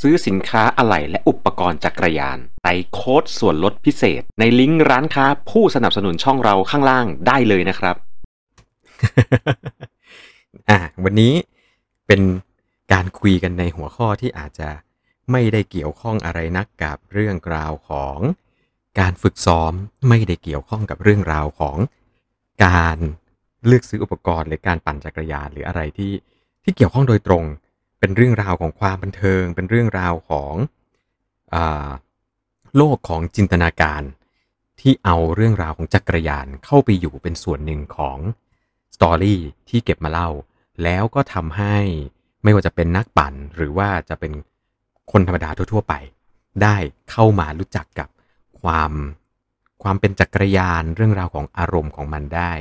ซื้อสินค้าอะไหล่และอุปกรณ์จักรยานใส่โค้ดส่วนลดพิเศษ ในลิงก์ร้านค้าผู้สนับสนุนช่องเราข้างล่างได้เลยนะครับ อะวันนี้เป็นการคุยกันในหัวข้อที่อาจจะไม่ได้เกี่ยวข้องอะไรนักกับเรื่องราวของการฝึกซ้อมไม่ได้เกี่ยวข้องกับเรื่องราวของการเลือกซื้ออุปกรณ์หรือการปั่นจักรยานหรืออะไรที่ที่เกี่ยวข้องโดยตรง เป็นเรื่องราวของความบันเทิง เป็นเรื่องราวของอโลกของจินตนาการ ที่เอาเรื่องราวของจักรยานเข้าไปอยู่เป็นส่วนหนึ่งของสตอรี่ที่เก็บมาเล่า แล้วก็ทำให้ไม่ว่าจะเป็นนักปั่นหรือว่าจะเป็นคนธรรมดาทั่ว ๆ ไป ได้เข้ามารู้จักกับความความเป็นจักรยานเรื่องราวของอารมณ์ของมันได้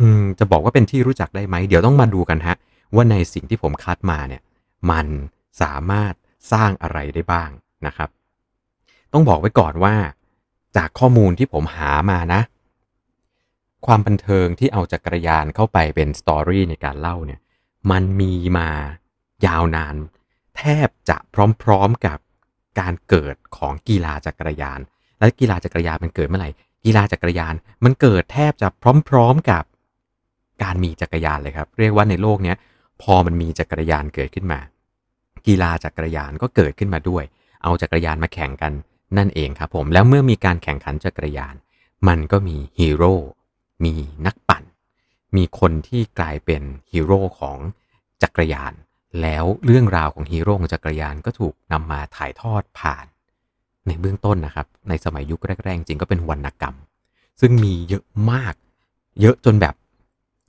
อืมจะบอกว่าเป็นที่รู้จักได้ไหม เดี๋ยวต้องมาดูกันฮะ ว่าในสิ่งที่ผมคัดมาเนี่ยมันสามารถสร้างอะไรได้บ้างนะครับ ต้องบอกไว้ก่อนว่า จากข้อมูลที่ผมหามานะ ความบันเทิงที่เอาจักรยานเข้าไปเป็นสตอรี่ในการเล่าเนี่ยมันมีมายาวนาน แทบจะพร้อมๆกับการเกิดของกีฬาจักรยาน และกีฬาจักรยานมันเกิดเมื่อไหร่กีฬาจักรยานมันเกิดแทบจะพร้อม ๆกับการมีจักรยานเลยครับ เรียกว่าในโลกเนี้ย พอมันมีจักรยานเกิดขึ้นมา กีฬาจักรยานก็เกิดขึ้นมาด้วย เอาจักรยานมาแข่งกันนั่นเองครับผม แล้วเมื่อมีการแข่งขันจักรยาน มันก็มีฮีโร่ มีนักปั่น มีคนที่กลายเป็นฮีโร่ของจักรยาน แล้วเรื่องราวของฮีโร่ของจักรยานก็ถูกนำมาถ่ายทอดผ่าน ในเบื้องต้นนะครับ ในสมัยยุคแรกๆจริงก็เป็นวรรณกรรม ซึ่งมีเยอะมาก เยอะจนแบบ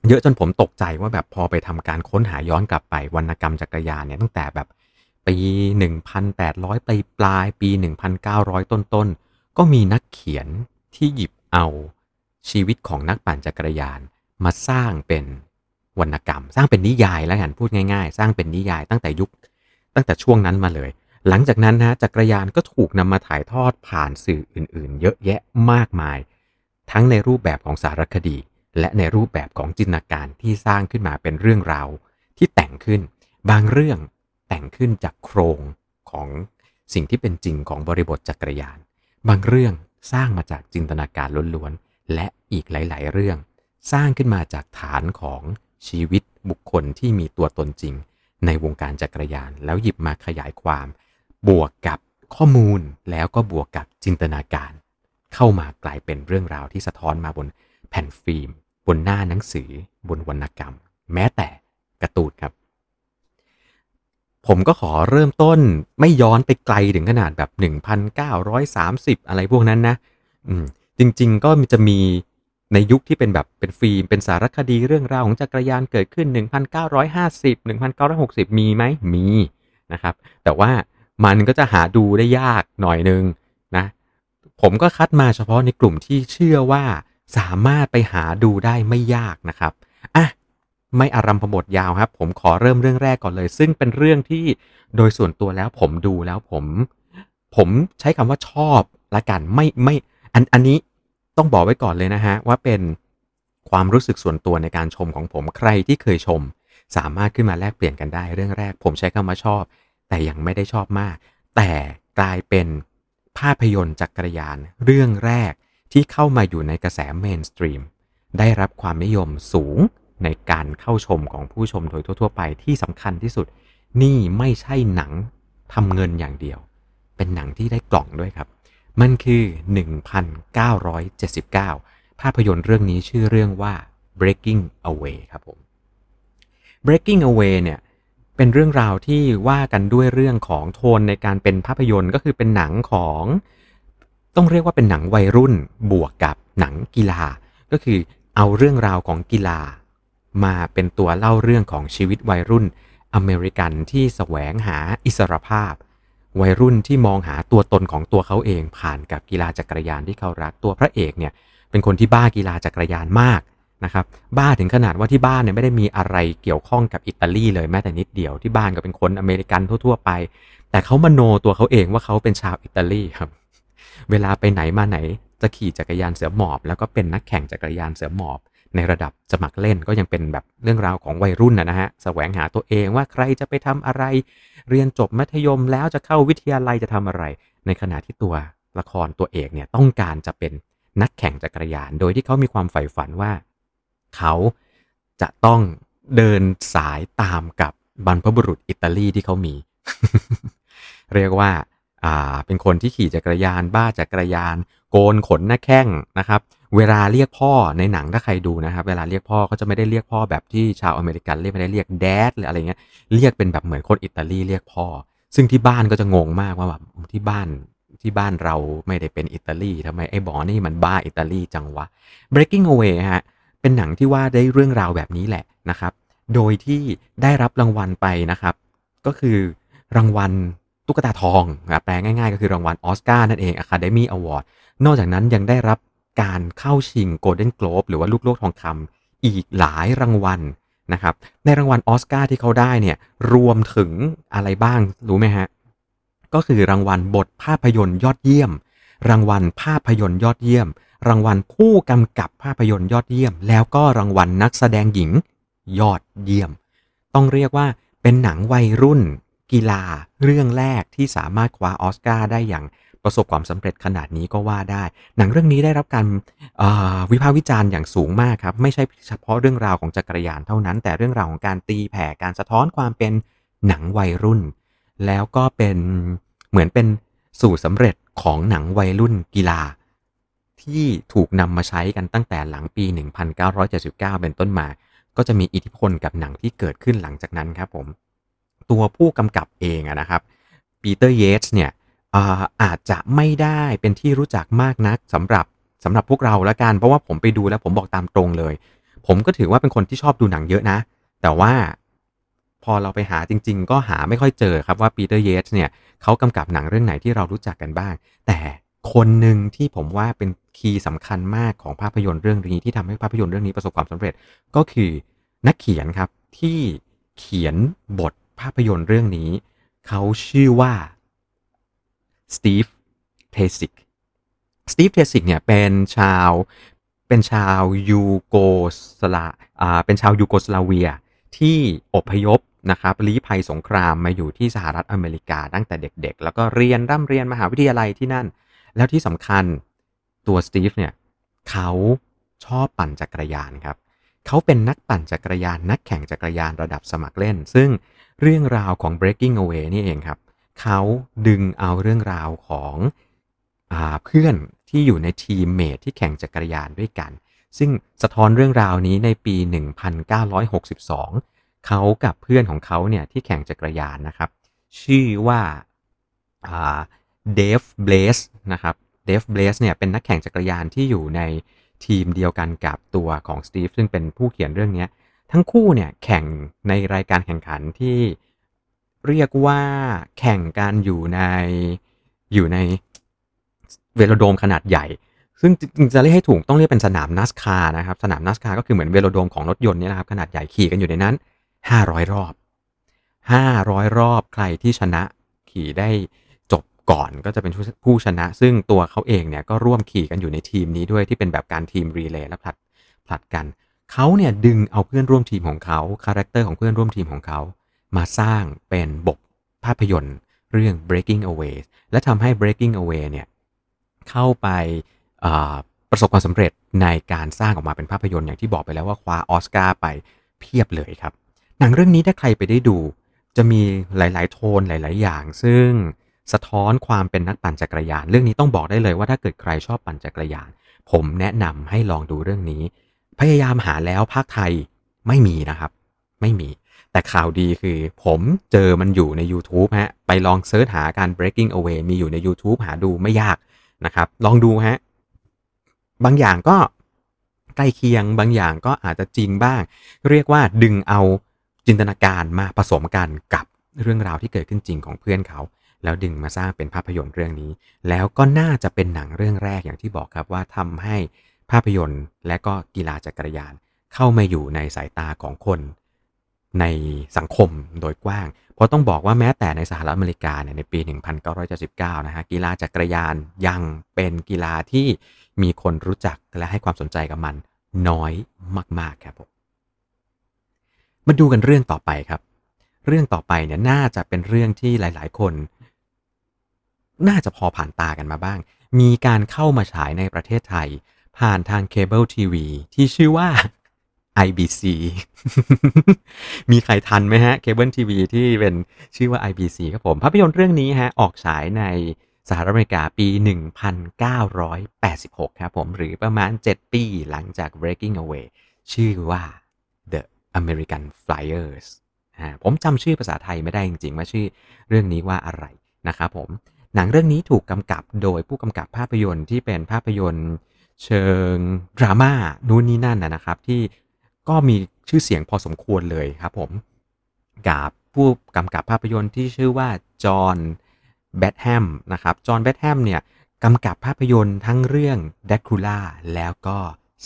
เยอะจนผมตกใจว่าแบบพอไปทำการค้นหาย้อนกลับไปวรรณกรรมจักรยานเนี่ยตั้งแต่แบบปี 1,800ปลายปลายปี 1,900 ต้นต้นก็มีนักเขียนที่หยิบเอาชีวิตของนักปั่นจักรยานมาสร้างเป็นวรรณกรรม สร้างเป็นนิยายแล้วกันพูดง่าย ๆ สร้างเป็นนิยายตั้งแต่ยุค ตั้งแต่ช่วงนั้นมาเลย หลังจากนั้นนะจักรยานก็ถูกนำมาถ่ายทอดผ่านสื่ออื่น ๆ เยอะแยะมากมาย ทั้งในรูปแบบของสารคดี และในรูปแบบของจินตนาการที่สร้างขึ้นมาเป็นเรื่องราวที่แต่งขึ้น บางเรื่องแต่งขึ้นจากโครงของสิ่งที่เป็นจริงของบริบทจักรยาน บางเรื่องสร้างมาจากจินตนาการล้วนๆ และอีกหลาย ๆ เรื่อง สร้างขึ้นมาจากฐานของชีวิตบุคคลที่มีตัวตนจริง ในวงการจักรยาน แล้วหยิบมาขยายความ บวกกับข้อมูลแล้วก็บวกกับจินตนาการ เข้ามากลายเป็นเรื่องราวที่สะท้อนมาบนแผ่นฟิล์ม บนหน้าหนังสือบนวรรณกรรม แม้แต่การ์ตูนครับ ผมก็ขอเริ่มต้นไม่ย้อนไปไกลถึงขนาดแบบ 1,930 อะไรพวกนั้นนะอืมจริง ๆ ก็จะมีในยุคที่เป็นแบบเป็นฟิล์มเป็นสารคดีเรื่องราวของจักรยานเกิดขึ้น 1,950 1,960 มีไหมมีนะครับ แต่ว่ามันก็จะหาดูได้ยากหน่อยนึงนะ ผมก็คัดมาเฉพาะในกลุ่มที่เชื่อว่า สามารถไปหาดูได้ไม่ยากนะครับอะไม่อารัมพบทยาวครับ ผมขอเริ่มเรื่องแรกก่อนเลย ซึ่งเป็นเรื่องที่โดยส่วนตัวแล้วผมดูแล้วผม ผมใช้คำว่าชอบละกันไม่ไม่อันอันนี้ต้องบอกไว้ก่อนเลยนะฮะ ว่าเป็นความรู้สึกส่วนตัวในการชมของผมใครที่เคยชม สามารถขึ้นมาแลกเปลี่ยนกันได้เรื่องแรก ผมใช้คำว่าชอบ แต่ยังไม่ได้ชอบมาก แต่กลายเป็นภาพยนตร์จักรยานเรื่องแรก ที่เข้ามาอยู่ในกระแสเมนสตรีมได้รับความนิยมสูงในการเข้าชมของผู้ชมโดยทั่ว ๆ ไปที่สำคัญที่สุด นี่ไม่ใช่หนังทำเงินอย่างเดียว เป็นหนังที่ได้กล่องด้วยครับ มันคือ 1979 ภาพยนตร์เรื่องนี้ชื่อเรื่องว่า Breaking Away ครับผม Breaking Away เนี่ยเป็นเรื่องราวที่ว่ากันด้วยเรื่องของโทนในการเป็นภาพยนตร์ก็คือเป็นหนังของ ต้องเรียกว่าเป็นหนังวัยรุ่นบวกกับหนังกีฬา ก็คือเอาเรื่องราวของกีฬา มาเป็นตัวเล่าเรื่องของชีวิตวัยรุ่นอเมริกันที่แสวงหาอิสรภาพ วัยรุ่นที่มองหาตัวตนของตัวเขาเองผ่านกับกีฬาจักรยานที่เขารักตัวพระเอกเนี่ยเป็นคนที่บ้ากีฬาจักรยานมากนะครับบ้าถึงขนาดว่าที่บ้านเนี่ยไม่ได้มีอะไรเกี่ยวข้องกับอิตาลีเลยแม้แต่นิดเดียวที่บ้านก็เป็นคนอเมริกันทั่วๆไป แต่เขามโนตัวเขาเองว่าเขาเป็นชาวอิตาลีครับ เวลาไปไหนมาไหน จะขี่จักรยานเสือหมอบ แล้วก็เป็นนักแข่งจักรยานเสือหมอบ ในระดับสมัครเล่นก็ยังเป็นแบบเรื่องราวของวัยรุ่นนะนะฮะแสวงหาตัวเองว่าใครจะไปทำอะไร เรียนจบมัธยมแล้วจะเข้าวิทยาลัยจะทำอะไร ในขณะที่ตัวละครตัวเอกเนี่ยต้องการจะเป็นนักแข่งจักรยาน โดยที่เขามีความใฝ่ฝันว่า เขาจะต้องเดินสายตามกับบรรพบุรุษอิตาลีที่เขามี เรียกว่า อ่าเป็นคนที่ขี่จักรยานบ้าจักรยาน โกนขนหน้าแข้งนะครับ เวลาเรียกพ่อในหนังถ้าใครดูนะครับ เวลาเรียกพ่อเขาจะไม่ได้เรียกพ่อแบบที่ชาวอเมริกันเรียกไม่ได้เรียกแดดหรืออะไรเงี้ยเรียกเป็นแบบเหมือนคนอิตาลีเรียกพ่อ ซึ่งที่บ้านก็จะงงมากว่าแบบที่บ้านที่บ้านเราไม่ได้เป็นอิตาลีทำไมไอ้บอนี่มันบ้าอิตาลีจังวะ Breaking Away ฮะเป็นหนังที่ว่าได้เรื่องราวแบบนี้แหละนะครับ โดยที่ได้รับรางวัลไปนะครับ ก็คือรางวัล ตุ๊กตาทองนะแปลง่าย ๆ ก็คือรางวัลออสการ์นั่นเอง Academy Award นอกจากนั้นยังได้รับการเข้าชิง Golden Globe หรือว่าลูกโลกทองคำอีกหลายรางวัลนะครับ ในรางวัลออสการ์ที่เขาได้เนี่ยรวมถึงอะไรบ้างรู้ไหมฮะ ก็คือรางวัลบทภาพยนตร์ยอดเยี่ยม รางวัลภาพยนตร์ยอดเยี่ยม รางวัลผู้กำกับภาพยนตร์ยอดเยี่ยม แล้วก็รางวัลนักแสดงหญิงยอดเยี่ยม ต้องเรียกว่าเป็นหนังวัยรุ่น กีฬาเรื่องแรกที่สามารถคว้าออสการ์ได้อย่างประสบความสำเร็จขนาดนี้ก็ว่าได้ หนังเรื่องนี้ได้รับการวิพากษ์วิจารณ์อย่างสูงมากครับ ไม่ใช่เฉพาะเรื่องราวของจักรยานเท่านั้น แต่เรื่องราวของการตีแผ่การสะท้อนความเป็นหนังวัยรุ่น แล้วก็เป็นเหมือนเป็นสูตรสำเร็จของหนังวัยรุ่นกีฬา ที่ถูกนำมาใช้กันตั้งแต่หลังปี 1979 เป็นต้นมา ก็จะมีอิทธิพลกับหนังที่เกิดขึ้นหลังจากนั้นครับผม ตัวผู้กำกับเองนะครับปีเตอร์เยสเนี่ยอาจจะไม่ได้เป็นที่รู้จักมากนักสำหรับสำหรับพวกเราละกันเพราะว่าผมไปดูแล้วผมบอกตามตรงเลย ผมก็ถือว่าเป็นคนที่ชอบดูหนังเยอะนะ แต่ว่าพอเราไปหาจริง ๆ ก็หาไม่ค่อยเจอครับว่าปีเตอร์เยสเนี่ยเขากำกับหนังเรื่องไหนที่เรารู้จักกันบ้าง แต่คนหนึ่งที่ผมว่าเป็น key สำคัญมากของภาพยนตร์เรื่องนี้ที่ทำให้ภาพยนตร์เรื่องนี้ประสบความสำเร็จก็คือนักเขียนครับที่เขียนบท ภาพยนตร์เรื่องนี้ เขาชื่อว่าสตีฟเทสิกสตีฟเทสิกเนี่ยเป็นชาวเป็นชาวยูโกสลาอ่าเป็นชาวยูโกสลาเวียที่อพยพนะครับลี้ภัยสงครามมาอยู่ที่สหรัฐอเมริกาตั้งแต่เด็ก ๆ แล้วก็เรียนร่ำเรียนมหาวิทยาลัยที่นั่น แล้วที่สำคัญตัวสตีฟเนี่ยเขาชอบปั่นจักรยานครับ เขาเป็นนักปั่นจักรยาน นักแข่งจักรยานระดับสมัครเล่น ซึ่งเรื่องราวของ breaking away นี่เองครับ เขาดึงเอาเรื่องราวของอเพื่อนที่อยู่ในทีมเมทที่แข่งจักรยานด้วยกัน ซึ่งสะท้อนเรื่องราวนี้ในปี 1962 เขากับเพื่อนของเขาเนี่ยที่แข่งจักรยานนะครับ ชื่อว่าเดฟเบลสนะครับ เดฟเบลสเนี่ยเป็นนักแข่งจักรยานที่อยู่ใน ทีมเดียวกันกับตัวของสตีฟซึ่งเป็นผู้เขียนเรื่องนี้ทั้งคู่เนี่ยแข่งในรายการแข่งขันที่เรียกว่าแข่งกันอยู่ในอยู่ในเวโลโดมขนาดใหญ่ ซึ่งจะเรียกให้ถูกต้องเรียกเป็นสนาม NASCAR นะครับ สนาม NASCAR ก็คือเหมือนเวโลโดมของรถยนต์นี่นะครับขนาดใหญ่ขี่กันอยู่ในนั้น 500 รอบ 500 รอบใครที่ชนะขี่ได้ ก่อนก็จะเป็นผู้ชนะ ซึ่งตัวเขาเองเนี่ยก็ร่วมขี่กันอยู่ในทีมนี้ด้วยที่เป็นแบบการทีม relay และผลัดผลัดกัน เขาเนี่ยดึงเอาเพื่อนร่วมทีมของเขา character ของเพื่อนร่วมทีมของเขา มาสร้างเป็นบทภาพยนตร์เรื่อง breaking away และทำให้ breaking away เนี่ยเข้าไปประสบความสำเร็จในการสร้างออกมาเป็นภาพยนตร์อย่างที่บอกไปแล้วว่าคว้าออสการ์ไปเพียบเลยครับ หนังเรื่องนี้ถ้าใครไปได้ดู จะมีหลาย ๆ โทนหลาย ๆ อย่าง ซึ่ง สะท้อนความเป็นนักปั่นจักรยาน เรื่องนี้ต้องบอกได้เลยว่าถ้าเกิดใครชอบปั่นจักรยาน ผมแนะนำให้ลองดูเรื่องนี้ พยายามหาแล้วภาคไทยไม่มีนะครับ ไม่มี แต่ข่าวดีคือ ผมเจอมันอยู่ใน YouTube ฮะไปลองเซิร์ชหาการ breaking away มีอยู่ใน YouTube หาดูไม่ยากนะครับ ลองดูฮะบางอย่างก็ใกล้เคียงบางอย่างก็อาจจะจริงบ้าง เรียกว่าดึงเอาจินตนาการมาผสมกันกับเรื่องราวที่เกิดขึ้นจริงของเพื่อนเขา แล้วดึงมาสร้างเป็นภาพยนตร์เรื่องนี้ แล้วก็น่าจะเป็นหนังเรื่องแรกอย่างที่บอกครับว่าทำให้ภาพยนตร์และก็กีฬาจักรยาน เข้ามาอยู่ในสายตาของคน ในสังคมโดยกว้าง เพราะต้องบอกว่าแม้แต่ในสหรัฐอเมริกาเนี่ยในปี 1979 นะฮะกีฬาจักรยานยังเป็นกีฬาที่มีคนรู้จักและให้ความสนใจกับมันน้อยมาก ๆ ครับผมมาดูกันเรื่องต่อไปครับ เรื่องต่อไปเนี่ยน่าจะเป็นเรื่องที่หลาย ๆ คน น่าจะพอผ่านตากันมาบ้าง มีการเข้ามาฉายในประเทศไทย ผ่านทางเคเบิลทีวีที่ชื่อว่า IBC มีใครทันไหมฮะเคเบิลทีวีที่เป็นชื่อว่า IBC ครับผม ภาพยนตร์เรื่องนี้ฮะออกฉายในสหรัฐอเมริกาปี 1986 ครับผม หรือประมาณ 7 ปีหลังจาก Breaking Away ชื่อว่า The American Flyers ผมจำชื่อภาษาไทยไม่ได้จริงๆ ว่าชื่อเรื่องนี้ว่าอะไรนะครับผม หนังเรื่องนี้ถูกกำกับโดยผู้กำกับภาพยนตร์ที่เป็นภาพยนตร์เชิงดราม่านู่นนี่นั่นนะครับ ที่ก็มีชื่อเสียงพอสมควรเลยครับผมกับผู้กำกับภาพยนตร์ที่ชื่อว่าจอห์นแบทแฮมนะครับจอห์นแบทแฮมเนี่ยกำกับภาพยนตร์ทั้งเรื่อง d r a c u l a แล้วก็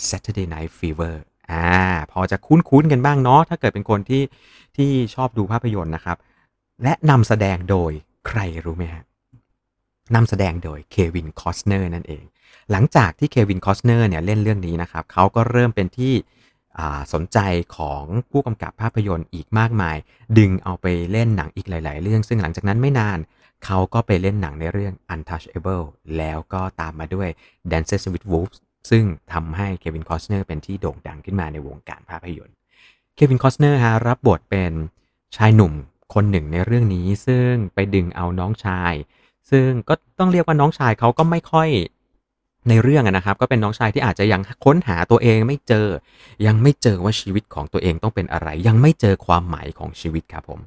Saturday Night Fever อ่าพอจะคุ้นๆกันบ้างเนาะถ้าเกิดเป็นคนที่ที่ชอบดูภาพยนตร์นะครับ และนำแสดงโดยใครรู้ไหมฮะ นำแสดงโดยเควินคอสเนอร์นั่นเอง หลังจากที่เควินคอสเนอร์เนี่ยเล่นเรื่องนี้นะครับเขาก็เริ่มเป็นที่สนใจของผู้กำกับภาพยนตร์อีกมากมาย ดึงเอาไปเล่นหนังอีกหลาย ๆ เรื่อง ซึ่งหลังจากนั้นไม่นาน เขาก็ไปเล่นหนังในเรื่อง Untouchable แล้วก็ตามมาด้วย Dances with Wolves ซึ่งทำให้เควินคอสเนอร์เป็นที่โด่งดังขึ้นมาในวงการภาพยนตร์เควินคอสเนอร์ฮะรับบทเป็นชายหนุ่มคนหนึ่งในเรื่องนี้ ซึ่งไปดึงเอาน้องชาย ซึ่งก็ต้องเรียกว่าน้องชายเขาก็ไม่ค่อยในเรื่องนะครับ ก็เป็นน้องชายที่อาจจะยังค้นหาตัวเองไม่เจอ ยังไม่เจอว่าชีวิตของตัวเองต้องเป็นอะไร ยังไม่เจอความหมายของชีวิตครับผม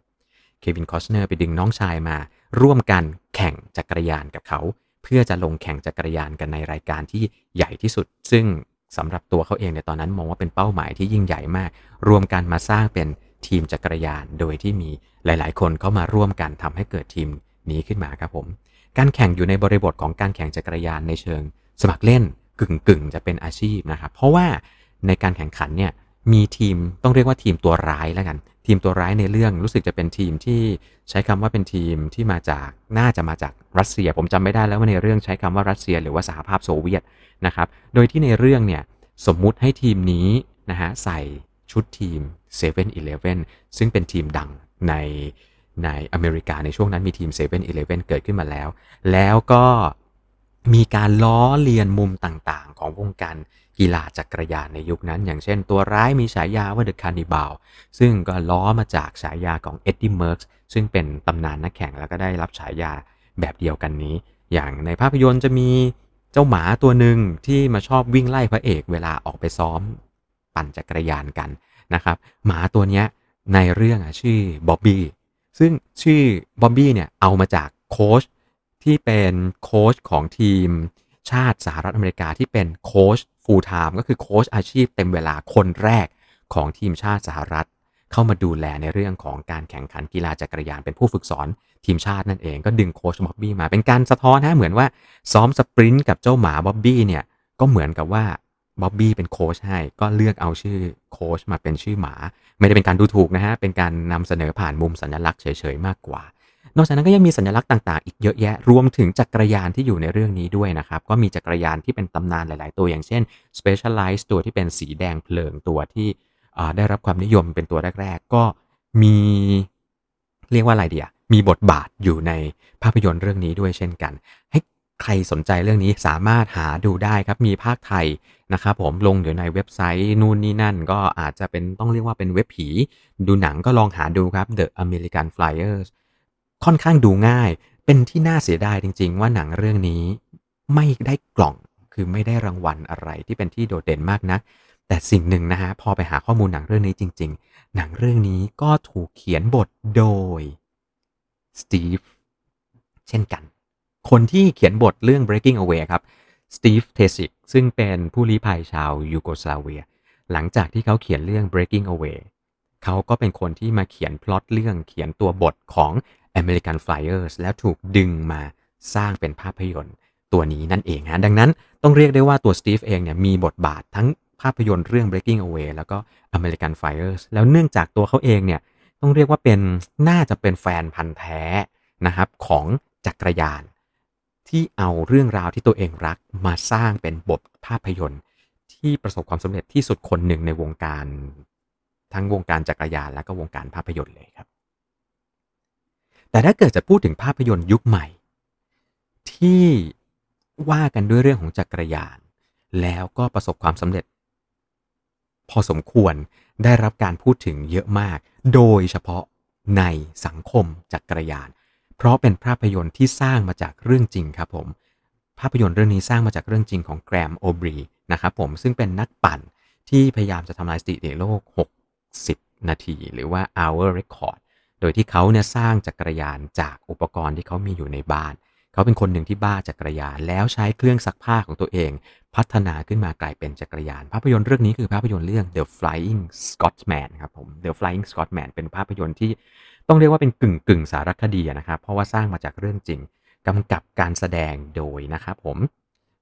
เควินคอสเนอร์ไปดึงน้องชายมา ร่วมกันแข่งจักรยานกับเขา เพื่อจะลงแข่งจักรยานกันในรายการที่ใหญ่ที่สุด ซึ่งสำหรับตัวเขาเองในตอนนั้นมองว่าเป็นเป้าหมายที่ยิ่งใหญ่มาก รวมกันมาสร้างเป็นทีมจักรยาน โดยที่มีหลาย ๆ คนเข้ามาร่วมกันทำให้เกิดทีมนี้ขึ้นมาครับผม การแข่งอยู่ในบริบทของการแข่งจักรยานในเชิง สมัครเล่นกึ่งกึ่งจะเป็นอาชีพนะครับ เพราะว่าในการแข่งขันเนี่ยมีทีมต้องเรียกว่าทีมตัวร้ายแล้วกัน ทีมตัวร้ายในเรื่องรู้สึกจะเป็นทีมที่ใช้คำว่าเป็นทีมที่มาจากน่าจะมาจากรัสเซีย ผมจำไม่ได้แล้วว่าในเรื่องใช้คำว่ารัสเซีย หรือว่าสหภาพโซเวียตนะครับ โดยที่ในเรื่องเนี่ยสมมุติให้ทีมนี้นะฮะใส่ชุดทีม7 e เ e ่ e อซึ่งเป็นทีมดังใน ในอเมริกาในช่วงนั้นมีทีม7 e เ e ่ e เกิดขึ้นมาแล้ว แล้วก็มีการล้อเลียนมุมต่างๆ ของวงการกีฬาจักรยานในยุคนั้น อย่างเช่นตัวร้ายมีฉายาว่า The Cannibal ซึ่งก็ล้อมาจากฉายาของเอ็ดดี้เมิร์กซึ่งเป็นตำนานนักแข่งแล้วก็ได้รับฉายาแบบเดียวกันนี้ อย่างในภาพยนตร์จะมีเจ้าหมาตัวหนึ่งที่มาชอบวิ่งไล่พระเอกเวลาออกไปซ้อมปั่นจักรยานกันนะครับ หมาตัวนี้ในเรื่องชื่อบ๊อบบี้ ซึ่งชื่อบ๊อบบี้เนี่ยเอามาจากโค้ชที่เป็นโค้ชของทีมชาติสหรัฐอเมริกาที่เป็นโค้ช full-time ก็คือโค้ชอาชีพเต็มเวลาคนแรกของทีมชาติสหรัฐ เข้ามาดูแลในเรื่องของการแข่งขันกีฬาจักรยานเป็นผู้ฝึกสอนทีมชาตินั่นเองก็ดึงโค้ชบ๊อบบี้มาเป็นการสะท้อนนะเหมือนว่าซ้อมสปรินต์กับเจ้าหมาบ๊อบบี้เนี่ยก็เหมือนกับว่า บ๊อบบี้เป็นโค้ชให้ ก็เลือกเอาชื่อโค้ชมาเป็นชื่อหมา ไม่ได้เป็นการดูถูกนะฮะ เป็นการนำเสนอผ่านมุมสัญลักษณ์เฉยๆมากกว่า นอกจากนั้นก็ยังมีสัญลักษณ์ต่างๆ อีกเยอะแยะ รวมถึงจักรยานที่อยู่ในเรื่องนี้ด้วยนะครับ ก็มีจักรยานที่เป็นตำนานหลาย ๆ ตัวอย่างเช่น Specialized ตัวที่เป็นสีแดงเพลิงตัวที่ได้รับความนิยมเป็นตัวแรก ๆ ก็มีเรียกว่าอะไรเดียมีบทบาทอยู่ในภาพยนตร์เรื่องนี้ด้วยเช่นกัน ให้ใครสนใจเรื่องนี้สามารถหาดูได้ครับ มีภาคไทย นะครับผมลงอยู่ในเว็บไซต์นู่นนี่นั่นก็อาจจะเป็นต้องเรียกว่าเป็นเว็บผี ดูหนังก็ลองหาดูครับ The American Flyers ค่อนข้างดูง่าย เป็นที่น่าเสียดายจริง ๆ ว่าหนังเรื่องนี้ไม่ได้กล่องคือไม่ได้รางวัลอะไรที่เป็นที่โดดเด่นมากนะัก แต่สิ่งหนึ่งนะฮะพอไปหาข้อมูลหนังเรื่องนี้จริง ๆ หนังเรื่องนี้ก็ถูกเขียนบทโดยสตีฟเช่นกัน คนที่เขียนบทเรื่อง breaking away ครับสตีฟเทสิก ซึ่งเป็นผู้ลี้ภัยชาวยูโกสลาเวีย หลังจากที่เขาเขียนเรื่อง breaking away เขาก็เป็นคนที่มาเขียนพล็อตเรื่องเขียนตัวบทของ American Flyers แล้วถูกดึงมาสร้างเป็นภาพยนตร์ตัวนี้นั่นเองฮะดังนั้นต้องเรียกได้ว่าตัวสตีฟเองเนี่ยมีบทบาททั้งภาพยนตร์เรื่อง Breaking Away แล้วก็ American Flyers แล้วเนื่องจากตัวเขาเองเนี่ยต้องเรียกว่าเป็นน่าจะเป็นแฟนพันธ์แท้นะครับของจักรยาน ที่เอาเรื่องราวที่ตัวเองรักมาสร้างเป็นบทภาพยนตร์ ที่ประสบความสำเร็จที่สุดคนหนึ่งในวงการ ทั้งวงการจักรยานและก็วงการภาพยนตร์เลยครับ แต่ถ้าเกิดจะพูดถึงภาพยนตร์ยุคใหม่ ที่ว่ากันด้วยเรื่องของจักรยาน แล้วก็ประสบความสำเร็จ พอสมควรได้รับการพูดถึงเยอะมาก โดยเฉพาะในสังคมจักรยาน เพราะเป็นภาพยนตร์ที่สร้างมาจากเรื่องจริงครับผม ภาพยนตร์เรื่องนี้สร้างมาจากเรื่องจริงของแกรมโอบรีนะครับผมซึ่งเป็นนักปั่นที่พยายามจะทำลายสถิติโลก 60 นาที หรือว่า hour record โดยที่เขาเนี่ยสร้างจักรยานจากอุปกรณ์ที่เขามีอยู่ในบ้าน เขาเป็นคนหนึ่งที่บ้าจักรยาน แล้วใช้เครื่องซักผ้าของตัวเอง พัฒนาขึ้นมากลายเป็นจักรยาน ภาพยนตร์เรื่องนี้คือภาพยนตร์เรื่อง The Flying Scotsman ครับผม The Flying Scotsman เป็นภาพยนตร์ที่ ต้องเรียกว่าเป็นกึ่งกึ่งสารคดีนะครับ เพราะว่าสร้างมาจากเรื่องจริงกำกับการแสดงโดยนะครับผม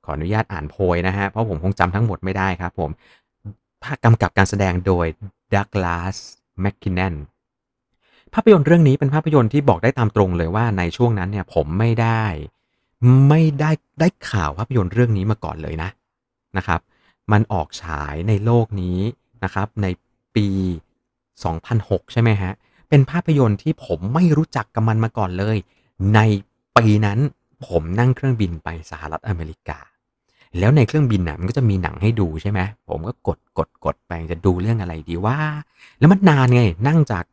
ขออนุญาตอ่านโพยนะฮะเพราะผมคงจำทั้งหมดไม่ได้ครับผมภาคกำกับการแสดงโดยดักลาสแมคคินแนนภาพยนตร์เรื่องนี้เป็นภาพยนตร์ที่บอกได้ตามตรงเลยว่าในช่วงนั้นเนี่ยผมไม่ได้ ไม่ได้ได้ข่าวภาพยนตร์เรื่องนี้มาก่อนเลยนะนะครับ มันออกฉายในโลกนี้นะครับในปี 2006 ใช่ไหมฮะ เป็นภาพยนตร์ที่ผมไม่รู้จักกับมันมาก่อนเลย ในปีนั้นผมนั่งเครื่องบินไปสหรัฐอเมริกา แล้วในเครื่องบินน่ะมันก็จะมีหนังให้ดูใช่ไหมผมก็กดกดกดไปจะดูเรื่องอะไรดีว่า แล้วมันนานไงนั่งจาก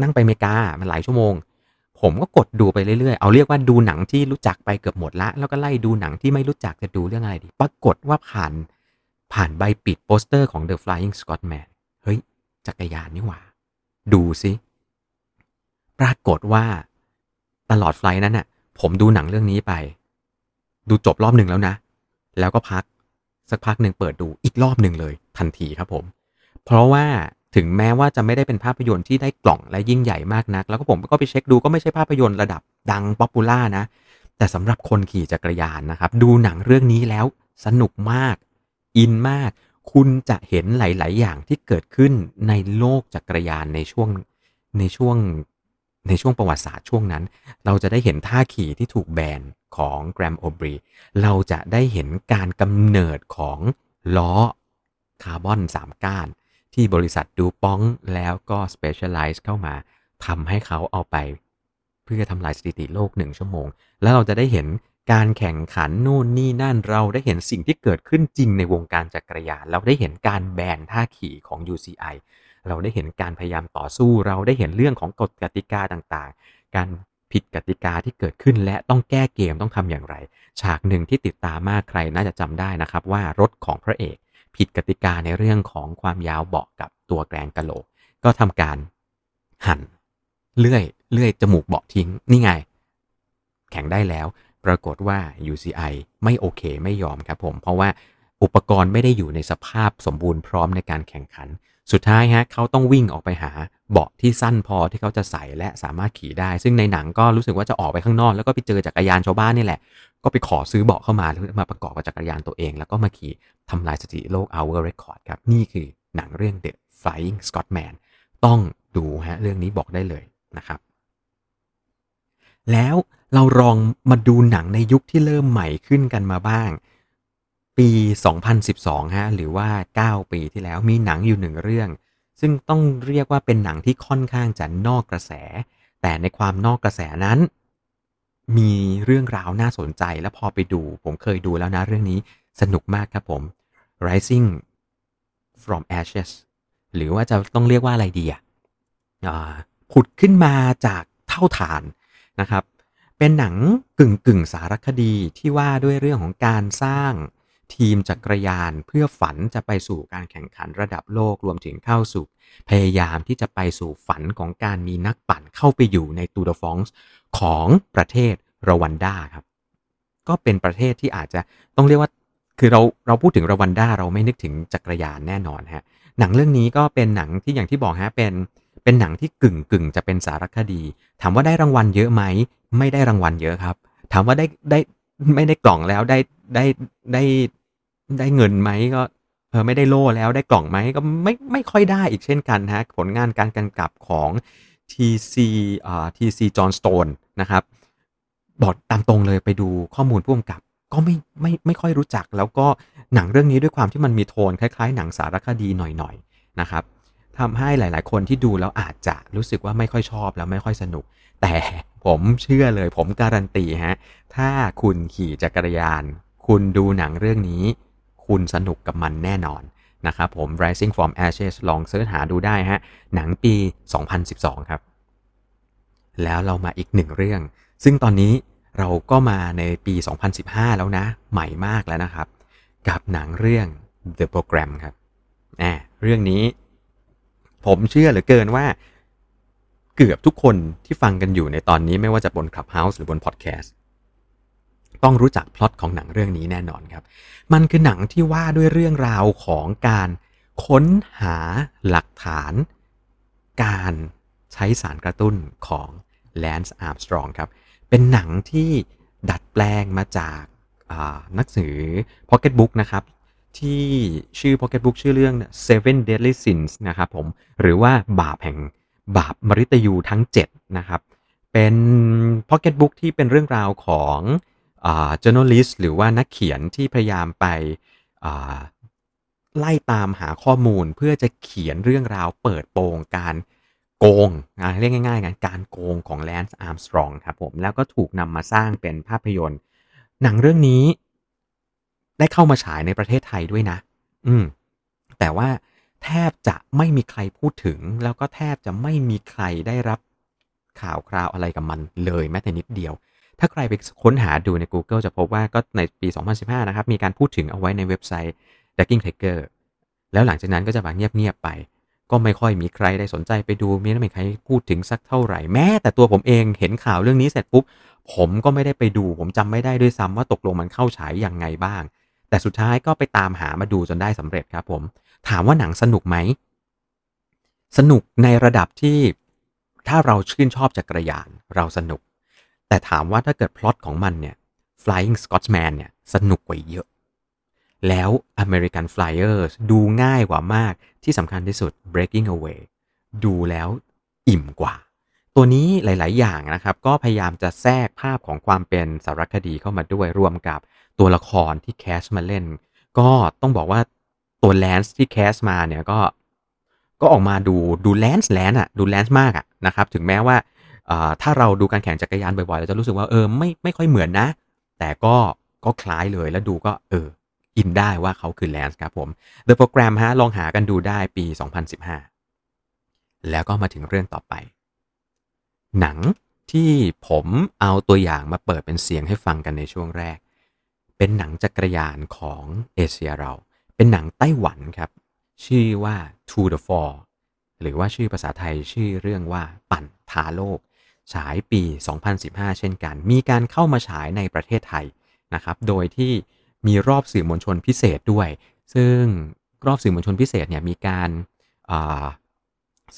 นั่งไปอเมริกามันหลายชั่วโมง ผมก็กดดูไปเรื่อยๆ เอาเรียกว่าดูหนังที่รู้จักไปเกือบหมดละ แล้วก็ไล่ดูหนังที่ไม่รู้จักจะดูเรื่องอะไรดี ปรากฏว่าผ่านผ่านใบปิดโปสเตอร์ของ The Flying Scotsman เฮ้ย จักรยานนี่หว่า ดูสิ ปรากฏว่าตลอด flight นั้นน่ะ ผมดูหนังเรื่องนี้ไป ดูจบรอบหนึ่งแล้วนะ แล้วก็พัก สักพักหนึ่งเปิดดูอีกรอบหนึ่งเลย ทันทีครับผม เพราะว่าถึงแม้ว่าจะไม่ได้เป็นภาพยนตร์ที่ได้กล่องและยิ่งใหญ่มากนัก แล้วก็ผมก็ไปเช็คดูก็ไม่ใช่ภาพยนตร์ระดับดัง popular นะ แต่สำหรับคนขี่จักรยานนะครับ ดูหนังเรื่องนี้แล้วสนุกมาก อินมาก คุณจะเห็นหลาย ๆ อย่างที่เกิดขึ้นในโลกจักรยานในช่วงในช่วง ในช่วงประวัติศาสตร์ช่วงนั้น เราจะได้เห็นท่าขี่ที่ถูกแบนของแกรมโอบรีเราจะได้เห็นการกำเนิดของล้อคาร์บอน3ก้าน ที่บริษัทดูป้องแล้วก็ Specialize เข้ามาทำให้เขาเอาไปเพื่อทำลายสถิติโลก 1 ชั่วโมง แล้วเราจะได้เห็นการแข่งขันนู่นนี่นั่นเราได้เห็นสิ่งที่เกิดขึ้นจริงในวงการจักรยาน เราได้เห็นการแบนท่าขี่ของ UCI เราได้เห็นการพยายามต่อสู้ เราได้เห็นเรื่องของกฎกติกาต่างๆ การผิดกติกาที่เกิดขึ้นและต้องแก้เกมต้องทำอย่างไร ฉากหนึ่งที่ติดตามมากใครน่าจะจำได้นะครับ ว่ารถของพระเอกผิดกติกาในเรื่องของความยาวเบาะกับตัวแกรงกะโหลก ก็ทำการหั่นเลื่อยเลื่อยจมูกเบาะทิ้งนี่ไง แข่งได้แล้ว ปรากฏว่า UCI ไม่โอเคไม่ยอมครับผม เพราะว่าอุปกรณ์ไม่ได้อยู่ในสภาพสมบูรณ์พร้อมในการแข่งขัน สุดท้ายฮะเขาต้องวิ่งออกไปหาเบาะที่สั้นพอที่เขาจะใส่และสามารถขี่ได้ ซึ่งในหนังก็รู้สึกว่าจะออกไปข้างนอก แล้วก็ไปเจอจักรยานชาวบ้านนี่แหละ ก็ไปขอซื้อเบาะเข้ามาแล้วมาประกอบกับจักรยานตัวเอง แล้วก็มาขี่ทำลายสถิติโลก hour record ครับ นี่คือหนังเรื่อง The Flying Scotsman ต้องดูฮะเรื่องนี้บอกได้เลยนะครับ แล้วเราลองมาดูหนังในยุคที่เริ่มใหม่ขึ้นกันมาบ้าง ปี 2012 ฮะ หรือว่า 9 ปีที่แล้วมีหนังอยู่หนึ่งเรื่อง ซึ่งต้องเรียกว่าเป็นหนังที่ค่อนข้างจะนอกกระแส แต่ในความนอกกระแสนั้น มีเรื่องราวน่าสนใจและพอไปดู ผมเคยดูแล้วนะเรื่องนี้สนุกมากครับผม Rising from Ashes หรือว่าจะต้องเรียกว่าอะไรดีอะผุดขึ้นมาจากเท่าฐานนะครับ เป็นหนังกึ่งกึ่งสารคดีที่ว่าด้วยเรื่องของการสร้าง ทีมจักรยานเพื่อฝันจะไปสู่การแข่งขันระดับโลกรวมถึงเข้าสู่ พยายามที่จะไปสู่ฝันของการมีนักปั่นเข้าไปอยู่ในตูดฟองส์ของประเทศรวันดาครับ ก็เป็นประเทศที่อาจจะต้องเรียกว่าคือเราเราพูดถึงรวันดาเราไม่นึกถึงจักรยานแน่นอนฮะหนังเรื่องนี้ก็เป็นหนังที่อย่างที่บอกฮะเป็นเป็นหนังที่กึ่งกึ่งจะเป็นสารคดี ถามว่าได้รางวัลเยอะไหม ไม่ได้รางวัลเยอะครับ ถามว่าได้ได้ ไม่ได้กล่องแล้วได้ได้ได้ได้เงินไหมก็เออไม่ได้โล่แล้วได้กล่องไหมก็ไม่ไม่ค่อยได้อีกเช่นกันฮะผลงานการกำกับของ TC อ่า TC Johnstone นะครับบอกตามตรงเลยไปดูข้อมูลพ่วงกับ ก็ไม่ไม่ไม่ค่อยรู้จัก แล้วก็หนังเรื่องนี้ด้วยความที่มันมีโทนคล้าย ๆ หนังสารคดีหน่อยๆนะครับ ทำให้หลาย ๆ คนที่ดูแล้วอาจจะรู้สึกว่าไม่ค่อยชอบแล้วไม่ค่อยสนุก แต่ผมเชื่อเลยผมการันตีฮะ ถ้าคุณขี่จักรยาน คุณดูหนังเรื่องนี้ คุณสนุกกับมันแน่นอนนะครับผม Rising from Ashes ลองเสิร์ชหาดูได้ฮะ หนังปี 2012 ครับ แล้วเรามาอีกหนึ่งเรื่อง ซึ่งตอนนี้เราก็มาในปี 2015 แล้วนะ ใหม่มากแล้วนะครับ กับหนังเรื่อง The Program ครับแอบเรื่องนี้ ผมเชื่อเหลือเกินว่า เกือบทุกคนที่ฟังกันอยู่ในตอนนี้ไม่ว่าจะบน Clubhouse หรือบน Podcast ต้องรู้จักพล็อตของหนังเรื่องนี้แน่นอนครับ มันคือหนังที่ว่าด้วยเรื่องราวของการค้นหาหลักฐาน การใช้สารกระตุ้นของแลนซ์อาร์มสตรองครับ เป็นหนังที่ดัดแปลงมาจากหนังสือ Pocket Book นะครับ ที่ชื่อ Pocket Book ชื่อเรื่อง Seven Deadly Sins นะครับผม หรือว่าบาปแห่งบาปมฤตยูทั้ง 7 นะครับ เป็น Pocket Book ที่เป็นเรื่องราวของ journalist หรือว่านักเขียนที่พยายามไปไล่ตามหาข้อมูลเพื่อจะเขียนเรื่องราวเปิดโปงการโกงเรียกง่ายๆกันการโกงของแลนซ์อาร์มสตรองครับผม แล้วก็ถูกนำมาสร้างเป็นภาพยนตร์ หนังเรื่องนี้ ได้เข้ามาฉายในประเทศไทยด้วยนะ อืม แต่ว่าแทบจะไม่มีใครพูดถึง แล้วก็แทบจะไม่มีใครได้รับข่าวคราวอะไรกับมันเลยแม้แต่นิดเดียว ถ้าใครไปค้นหาดูใน Google จะพบว่าก็ในปี 2015 นะครับ มีการพูดถึงเอาไว้ในเว็บไซต์ Ducking Tiger แล้วหลังจากนั้นก็จะแบบเงียบๆไป ก็ไม่ค่อยมีใครได้สนใจไปดูมีไม่มีใครพูดถึงสักเท่าไหร่ แม้แต่ตัวผมเองเห็นข่าวเรื่องนี้เสร็จปุ๊บ ผมก็ไม่ได้ไปดู ผมจำไม่ได้ด้วยซ้ำว่าตกลงมันเข้าฉายอย่างไงบ้าง แต่สุดท้ายก็ไปตามหามาดูจนได้สำเร็จครับผม ถามว่าหนังสนุกไหม สนุกในระดับที่ถ้าเราชื่นชอบจักรยานเราสนุก แต่ถามว่าถ้าเกิดพล็อตของมันเนี่ย Flying Scotsman เนี่ยสนุกกว่าเยอะ แล้ว American Flyers ดูง่ายกว่ามากที่สำคัญที่สุด Breaking Away ดูแล้วอิ่มกว่า ตัวนี้หลาย ๆ อย่างนะครับ ก็พยายามจะแทรกภาพของความเป็นสารคดีเข้ามาด้วยรวมกับตัวละครที่ cast มาเล่น ก็ต้องบอกว่าตัวแลนซ์ที่ cast มาเนี่ยก็ก็ออกมาดูดูแลนซ์แลนซ์อะดูแลนซ์มากอะนะครับถึงแม้ว่าถ้าเราดูการแข่งจักรยานบ่อย ๆ เราจะรู้สึกว่าเออไม่ไม่ค่อยเหมือนนะ แต่ก็ก็คล้ายเลยแล้วดูก็เอออินได้ว่าเขาคือแลนซ์ครับผม The Program ฮะลองหากันดูได้ปี 2015 แล้วก็มาถึงเรื่องต่อไป หนังที่ผมเอาตัวอย่างมาเปิดเป็นเสียงให้ฟังกันในช่วงแรก เป็นหนังจักรยานของเอเชียเรา เป็นหนังไต้หวันครับ ชื่อว่า To the Four หรือว่าชื่อภาษาไทยชื่อเรื่องว่าปั่นท้าโลก ฉายปี 2015 เช่นกัน มีการเข้ามาฉายในประเทศไทยนะครับ โดยที่มีรอบสื่อมวลชนพิเศษด้วย ซึ่งรอบสื่อมวลชนพิเศษเนี่ยมีการ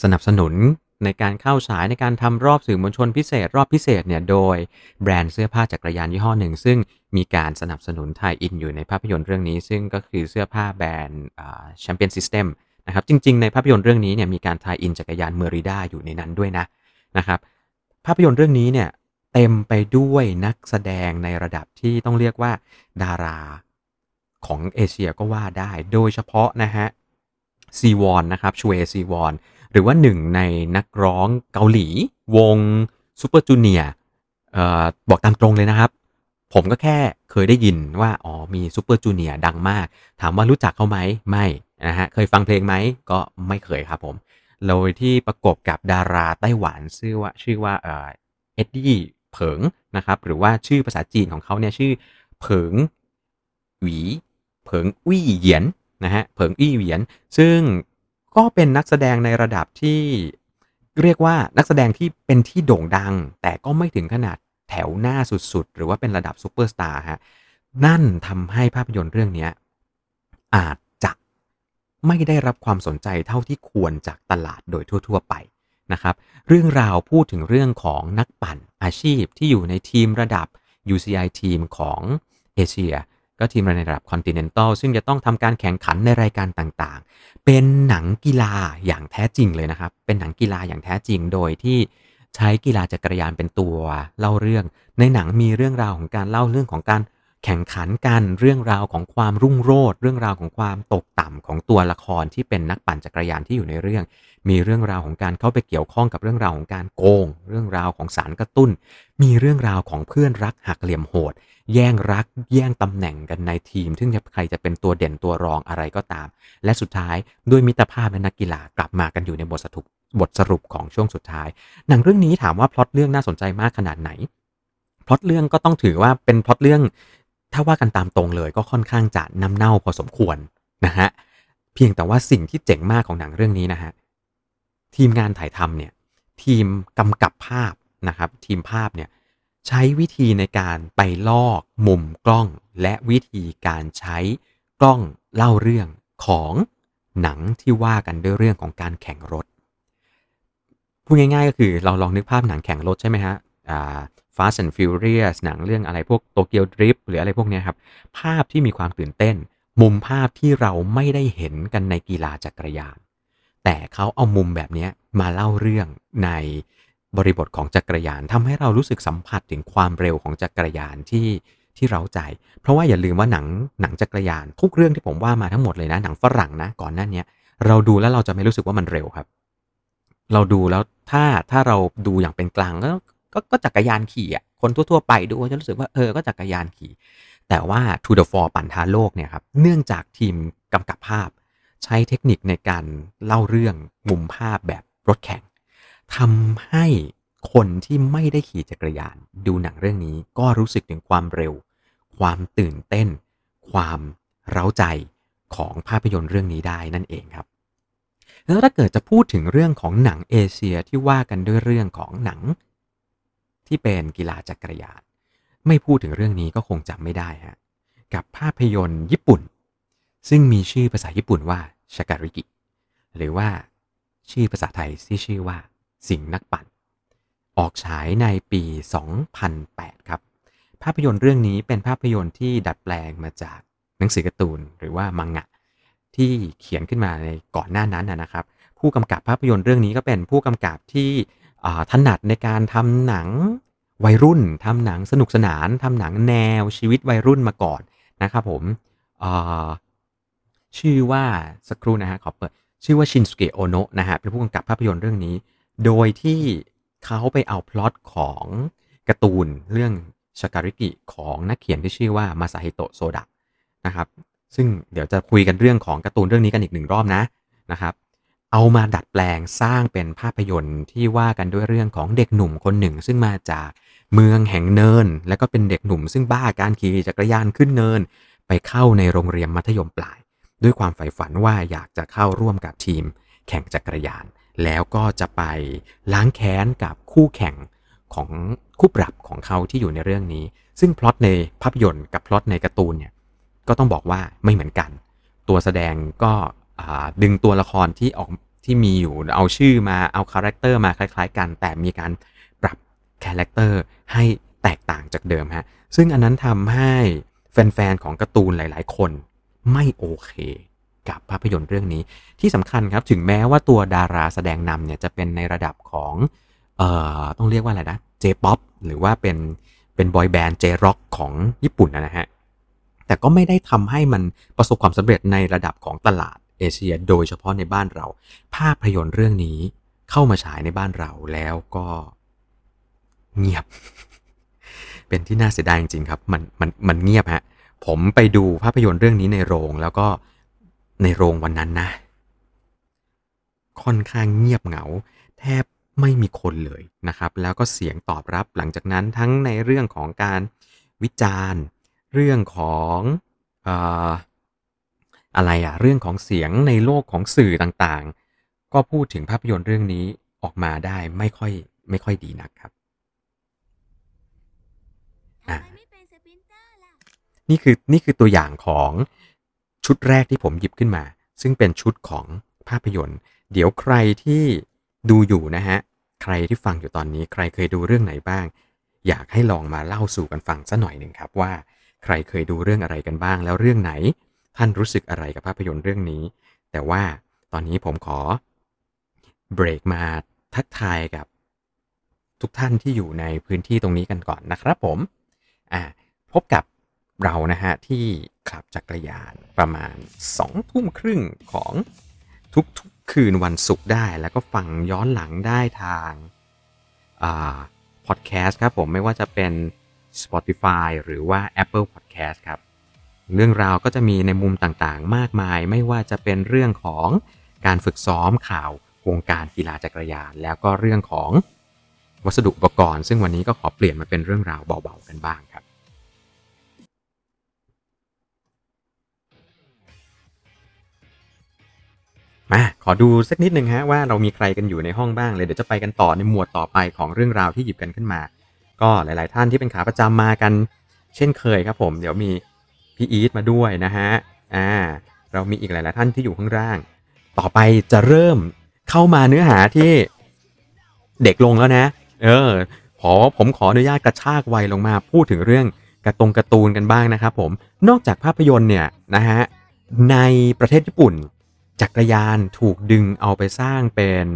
สนับสนุน ในการเข้าฉายในการทำรอบสื่อมวลชนพิเศษ รอบพิเศษเนี่ยโดยแบรนด์เสื้อผ้าจักรยานยี่ห้อหนึ่ง ซึ่งมีการสนับสนุน tie-in อยู่ในภาพยนตร์เรื่องนี้ ซึ่งก็คือเสื้อผ้าแบรนด์ Champion System นะครับจริง ๆ ในภาพยนตร์เรื่องนี้เนี่ยมีการ tie-in จักรยาน Merida อยู่ในนั้นด้วยนะนะครับภาพยนตร์เรื่องนี้เนี่ยเต็มไปด้วยนักแสดงในระดับที่ต้องเรียกว่าดาราของเอเชียก็ว่าได้ โดยเฉพาะนะฮะซีวอนนะครับชเวซีวอน หรือว่าหนึ่งในนักร้องเกาหลี วง Super Junior บอกตามตรงเลยนะครับ ผมก็แค่เคยได้ยินว่า อ๋อ มี Super Junior ดังมาก ถามว่ารู้จักเขาไหม ไม่นะฮะ เคยฟังเพลงไหม ก็ไม่เคยครับผมโดยที่ประกบกับดาราไต้หวันชื่อว่าชื่อว่าเอ็ดดี้เผิงนะครับ หรือว่าชื่อภาษาจีนของเขาเนี่ยชื่อเผิงหวีเผิงวี่เหยียนนะฮะเผิงอี้เหวียน ซึ่ง ก็เป็นนักแสดงในระดับที่เรียกว่านักแสดงที่เป็นที่โด่งดัง แต่ก็ไม่ถึงขนาดแถวหน้าสุดๆ หรือว่าเป็นระดับซูเปอร์สตาร์ฮะนั่นทำให้ภาพยนตร์เรื่องนี้อาจจะไม่ได้รับความสนใจเท่าที่ควรจากตลาดโดยทั่ว ๆ ไปนะครับ เรื่องราวพูดถึงเรื่องของนักปั่นอาชีพที่อยู่ในทีมระดับ UCI ทีมของเอเชีย ก็ทีมในระดับคอนติเนนตัลซึ่งจะต้องทำการแข่งขันในรายการต่างๆ เป็นหนังกีฬาอย่างแท้จริงเลยนะครับ เป็นหนังกีฬาอย่างแท้จริงโดยที่ใช้กีฬาจักรยานเป็นตัวเล่าเรื่อง ในหนังมีเรื่องราวของการเล่าเรื่องของการ แข่งขันกันเรื่องราวของความรุ่งโรจน์เรื่องราวของความตกต่ำของตัวละครที่เป็นนักปั่นจักรยานที่อยู่ในเรื่อง มีเรื่องราวของการเข้าไปเกี่ยวข้องกับเรื่องราวของการโกง เรื่องราวของสารกระตุ้น มีเรื่องราวของเพื่อนรักหักเหลี่ยมโหด แย่งรัก แย่งตำแหน่งกันในทีม ซึ่งใครจะเป็นตัวเด่นตัวรองอะไรก็ตาม และสุดท้ายด้วยมิตรภาพและนักกีฬากลับมากันอยู่ในบทสรุปบทสรุปของช่วงสุดท้าย หนังเรื่องนี้ถามว่าพล็อตเรื่องน่าสนใจมากขนาดไหนพล็อตเรื่องก็ต้องถือว่าเป็นพล็อตเรื่อง ถ้าว่ากันตามตรงเลยก็ค่อนข้างจะน้ำเน่าพอสมควรนะฮะเพียงแต่ว่าสิ่งที่เจ๋งมากของหนังเรื่องนี้นะฮะทีมงานถ่ายทำเนี่ยทีมกำกับภาพนะครับทีมภาพเนี่ยใช้วิธีในการไปลอกมุมกล้อง และวิธีการใช้กล้องเล่าเรื่องของหนังที่ว่ากันด้วยเรื่องของการแข่งรถพูดง่ายๆก็คือเราลองนึกภาพหนังแข่งรถใช่ไหมฮะอ่า Fast and Furious หนังเรื่องอะไรพวกโตเกียวดริฟหรืออะไรพวกนี้ครับ ภาพที่มีความตื่นเต้น มุมภาพที่เราไม่ได้เห็นกันในกีฬาจักรยาน แต่เขาเอามุมแบบนี้มาเล่าเรื่องในบริบทของจักรยานทำให้เรารู้สึกสัมผัสถึงความเร็วของจักรยานที่ที่เราใจ เพราะว่าอย่าลืมว่าหนังหนังจักรยาน ทุกเรื่องที่ผมว่ามาทั้งหมดเลยนะ หนังฝรั่งนะก่อนหน้านี้เราดูแล้วเราจะไม่รู้สึกว่ามันเร็วครับ เราดูแล้วถ้าถ้าเราดูอย่างเป็นกลางก็ ก็ก็จักรยานขี่อะคนทั่ว ๆ ไปดูจะรู้สึกว่าเออ ก็จักรยานขี่ แต่ว่า To the Four ปันทาโลกเนี่ยครับ เนื่องจากทีมกำกับภาพ ใช้เทคนิคในการเล่าเรื่องมุมภาพแบบรถแข่งทำให้คนที่ไม่ได้ขี่จักรยาน ดูหนังเรื่องนี้ก็รู้สึกถึงความเร็ว ความตื่นเต้น ความเร้าใจของภาพยนตร์เรื่องนี้ได้นั่นเองครับ แล้วถ้าเกิดจะพูดถึงเรื่องของหนังเอเชียที่ว่ากันด้วยเรื่องของหนัง ที่เป็นกีฬาจักรยาน ไม่พูดถึงเรื่องนี้ก็คงจำไม่ได้ฮะกับภาพยนตร์ญี่ปุ่น ซึ่งมีชื่อภาษาญี่ปุ่นว่าชาการิกิ หรือว่าชื่อภาษาไทยที่ชื่อว่า สิงนักปั่น ออกฉายในปี 2008 ครับ ภาพยนตร์เรื่องนี้เป็นภาพยนตร์ที่ดัดแปลงมาจากหนังสือการ์ตูนหรือว่ามังงะ ที่เขียนขึ้นมาในก่อนหน้านั้นนะครับ ผู้กำกับภาพยนตร์เรื่องนี้ก็เป็นผู้กำกับที่ ถนัดในการทำหนังวัยรุ่นทำหนังสนุกสนานทำหนังแนวชีวิตวัยรุ่นมาก่อนนะครับผมชื่อว่าสักครู่นะฮะขอเปิดชื่อว่าชินสุเกะโอโนะนะฮะเป็นผู้กำกับภาพยนตร์เรื่องนี้ โดยที่เขาไปเอาพล็อตของการ์ตูนเรื่องชาการิกิของนักเขียนที่ชื่อว่ามาซาฮิโตะโซดะนะครับ ซึ่งเดี๋ยวจะคุยกันเรื่องของการ์ตูนเรื่องนี้กันอีกหนึ่งรอบนะนะครับ เอามาดัดแปลงสร้างเป็นภาพยนตร์ที่ว่ากันด้วยเรื่องของเด็กหนุ่มคนหนึ่ง ซึ่งมาจากเมืองแห่งเนิน และก็เป็นเด็กหนุ่มซึ่งบ้าการขี่จักรยานขึ้นเนิน ไปเข้าในโรงเรียนมัธยมปลาย ด้วยความใฝ่ฝันว่าอยากจะเข้าร่วมกับทีม แข่งจักรยาน แล้วก็จะไปล้างแค้นกับคู่แข่งของคู่ปรับของเขาที่อยู่ในเรื่องนี้ ซึ่งพล็อตในภาพยนตร์กับพล็อตในการ์ตูนเนี่ยก็ต้องบอกว่าไม่เหมือนกัน ตัวแสดงก็ ดึงตัวละครที่ออกที่มีอยู่เอาชื่อมาเอา character มาคล้ายๆ กัน แต่มีการปรับ character ให้แตกต่างจากเดิมฮะซึ่งอันนั้นทำให้แฟนๆของการ์ตูนหลาย ๆ คนไม่โอเคกับภาพยนตร์เรื่องนี้ที่สำคัญครับถึงแม้ว่าตัวดาราแสดงนำเนี่ยจะเป็นในระดับของเอ่อต้องเรียกว่าอะไรนะ J-pop หรือว่าเป็นเป็น boy band J-rock ของญี่ปุ่นนะฮะแต่ก็ไม่ได้ทำให้มันประสบความสำเร็จในระดับของตลาด เอเชีย โดยเฉพาะในบ้านเรา ภาพยนตร์เรื่องนี้เข้ามาฉายในบ้านเราแล้วก็เงียบ เป็นที่น่าเสียดายจริงๆครับ มันมันมันเงียบฮะ ผมไปดูภาพยนตร์เรื่องนี้ในโรงแล้วก็ในโรงวันนั้นนะ ค่อนข้างเงียบเหงา แทบไม่มีคนเลยนะครับ แล้วก็เสียงตอบรับหลังจากนั้นทั้งในเรื่องของการวิจารณ์ เรื่องของอ อะไรอะเรื่องของเสียงในโลกของสื่อต่างๆ ก็พูดถึงภาพยนตร์เรื่องนี้ออกมาได้ไม่ค่อยไม่ค่อยดีนักครับนี่คือนี่คือตัวอย่างของชุดแรกที่ผมหยิบขึ้นมา ซึ่งเป็นชุดของภาพยนตร์ เดี๋ยวใครที่ดูอยู่นะฮะ ใครที่ฟังอยู่ตอนนี้ ใครเคยดูเรื่องไหนบ้าง อยากให้ลองมาเล่าสู่กันฟังสัหน่อยหนึ่งครับว่า ใครเคยดูเรื่องอะไรกันบ้าง แล้วเรื่องไหน ท่านรู้สึกอะไรกับภาพยนตร์เรื่องนี้ แต่ว่าตอนนี้ผมขอเบรกมาทักทายกับทุกท่านที่อยู่ในพื้นที่ตรงนี้กันก่อนนะครับผมอ่าพบกับเรานะฮะที่ขับจักรยานประมาณ2ทุ่มครึ่งของทุกๆคืนวันศุกร์ได้ แล้วก็ฟังย้อนหลังได้ทางพอดแคสต์ครับผมไม่ว่าจะเป็น Spotify หรือว่า Apple Podcast ครับ เรื่องราวก็จะมีในมุมต่างๆ มากมาย ไม่ว่าจะเป็นเรื่องของการฝึกซ้อมข่าววงการกีฬาจักรยาน แล้วก็เรื่องของวัสดุอุปกรณ์ ซึ่งวันนี้ก็ขอเปลี่ยนมาเป็นเรื่องราวเบาๆกันบ้างครับ มาขอดูสักนิดหนึ่งฮะว่าเรามีใครกันอยู่ในห้องบ้างเลยเดี๋ยวจะไปกันต่อในหมวดต่อไปของเรื่องราวที่หยิบกันขึ้นมา ก็หลาย ๆ ท่านที่เป็นขาประจำมากัน เช่นเคยครับผม เดี๋ยวมี พี่อีทมาด้วยนะฮะอ่าเรามีอีกหลายๆท่านที่อยู่ข้างล่าง ต่อไปจะเริ่มเข้ามาเนื้อหาที่เด็กลงแล้วนะ เออขอผมขออนุญาตกระชากวัยลงมาพูดถึงเรื่องกระตรงการ์ตูนกันบ้างนะครับผม นอกจากภาพยนตร์เนี่ยนะฮะ ในประเทศญี่ปุ่น จักรยานถูกดึงเอาไปสร้างเป็น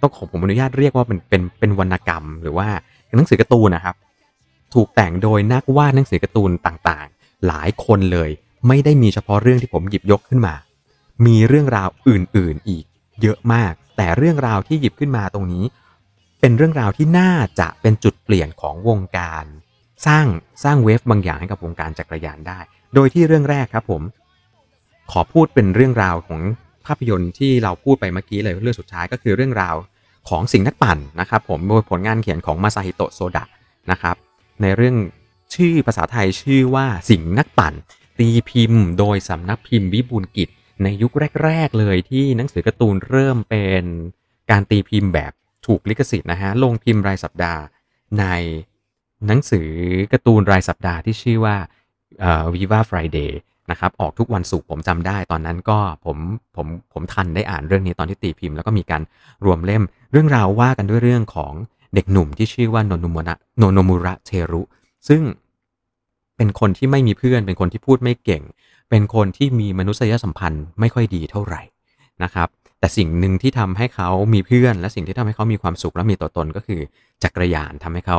ต้องขอผมอนุญาตเรียกว่าเป็นเป็นเป็นวรรณกรรม หรือว่าหนังสือการ์ตูนนะครับ ถูกแต่งโดยนักวาดหนังสือการ์ตูนต่าง หลายคนเลย ไม่ได้มีเฉพาะเรื่องที่ผมหยิบยกขึ้นมา มีเรื่องราวอื่นๆอีก เยอะมาก แต่เรื่องราวที่หยิบขึ้นมาตรงนี้ เป็นเรื่องราวที่น่าจะเป็นจุดเปลี่ยนของวงการ สร้างสร้างเวฟบางอย่างให้กับวงการจักรยานได้ โดยที่เรื่องแรกครับผม ขอพูดเป็นเรื่องราวของภาพยนตร์ที่เราพูดไปเมื่อกี้เลยเรื่องสุดท้ายก็คือเรื่องราวของสิงห์นักปั่นนะครับผมโดยผลงานเขียนของมาซาฮิโตะโซดะนะครับในเรื่อง ชื่อภาษาไทยชื่อว่าสิงห์นักปั่น ตีพิมพ์ โดยสำนักพิมพ์วิบูลกิจ ในยุคแรก ๆ เลยที่หนังสือการ์ตูนเริ่มเป็นการตีพิมพ์แบบถูกลิขสิทธิ์นะฮะลงพิมพ์รายสัปดาห์ในหนังสือการ์ตูนรายสัปดาห์ที่ชื่อว่าวิวาฟรายเดย์นะครับออกทุกวันศุกร์ผมจำได้ตอนนั้นก็ผมผมผมทันได้อ่านเรื่องนี้ตอนที่ตีพิมพ์ แล้วก็มีการรวมเล่มเรื่องราวว่ากันด้วยเรื่องของเด็กหนุ่มที่ชื่อว่าโนโนมุระโนโนมุระเทรุ ซึ่ง เป็นคนที่ไม่มีเพื่อน เป็นคนที่พูดไม่เก่ง เป็นคนที่มีมนุษยสัมพันธ์ไม่ค่อยดีเท่าไหร่นะครับ แต่สิ่งหนึ่งที่ทำให้เขามีเพื่อน และสิ่งที่ทำให้เขามีความสุขและมีตัวตนก็คือจักรยานทำให้เขา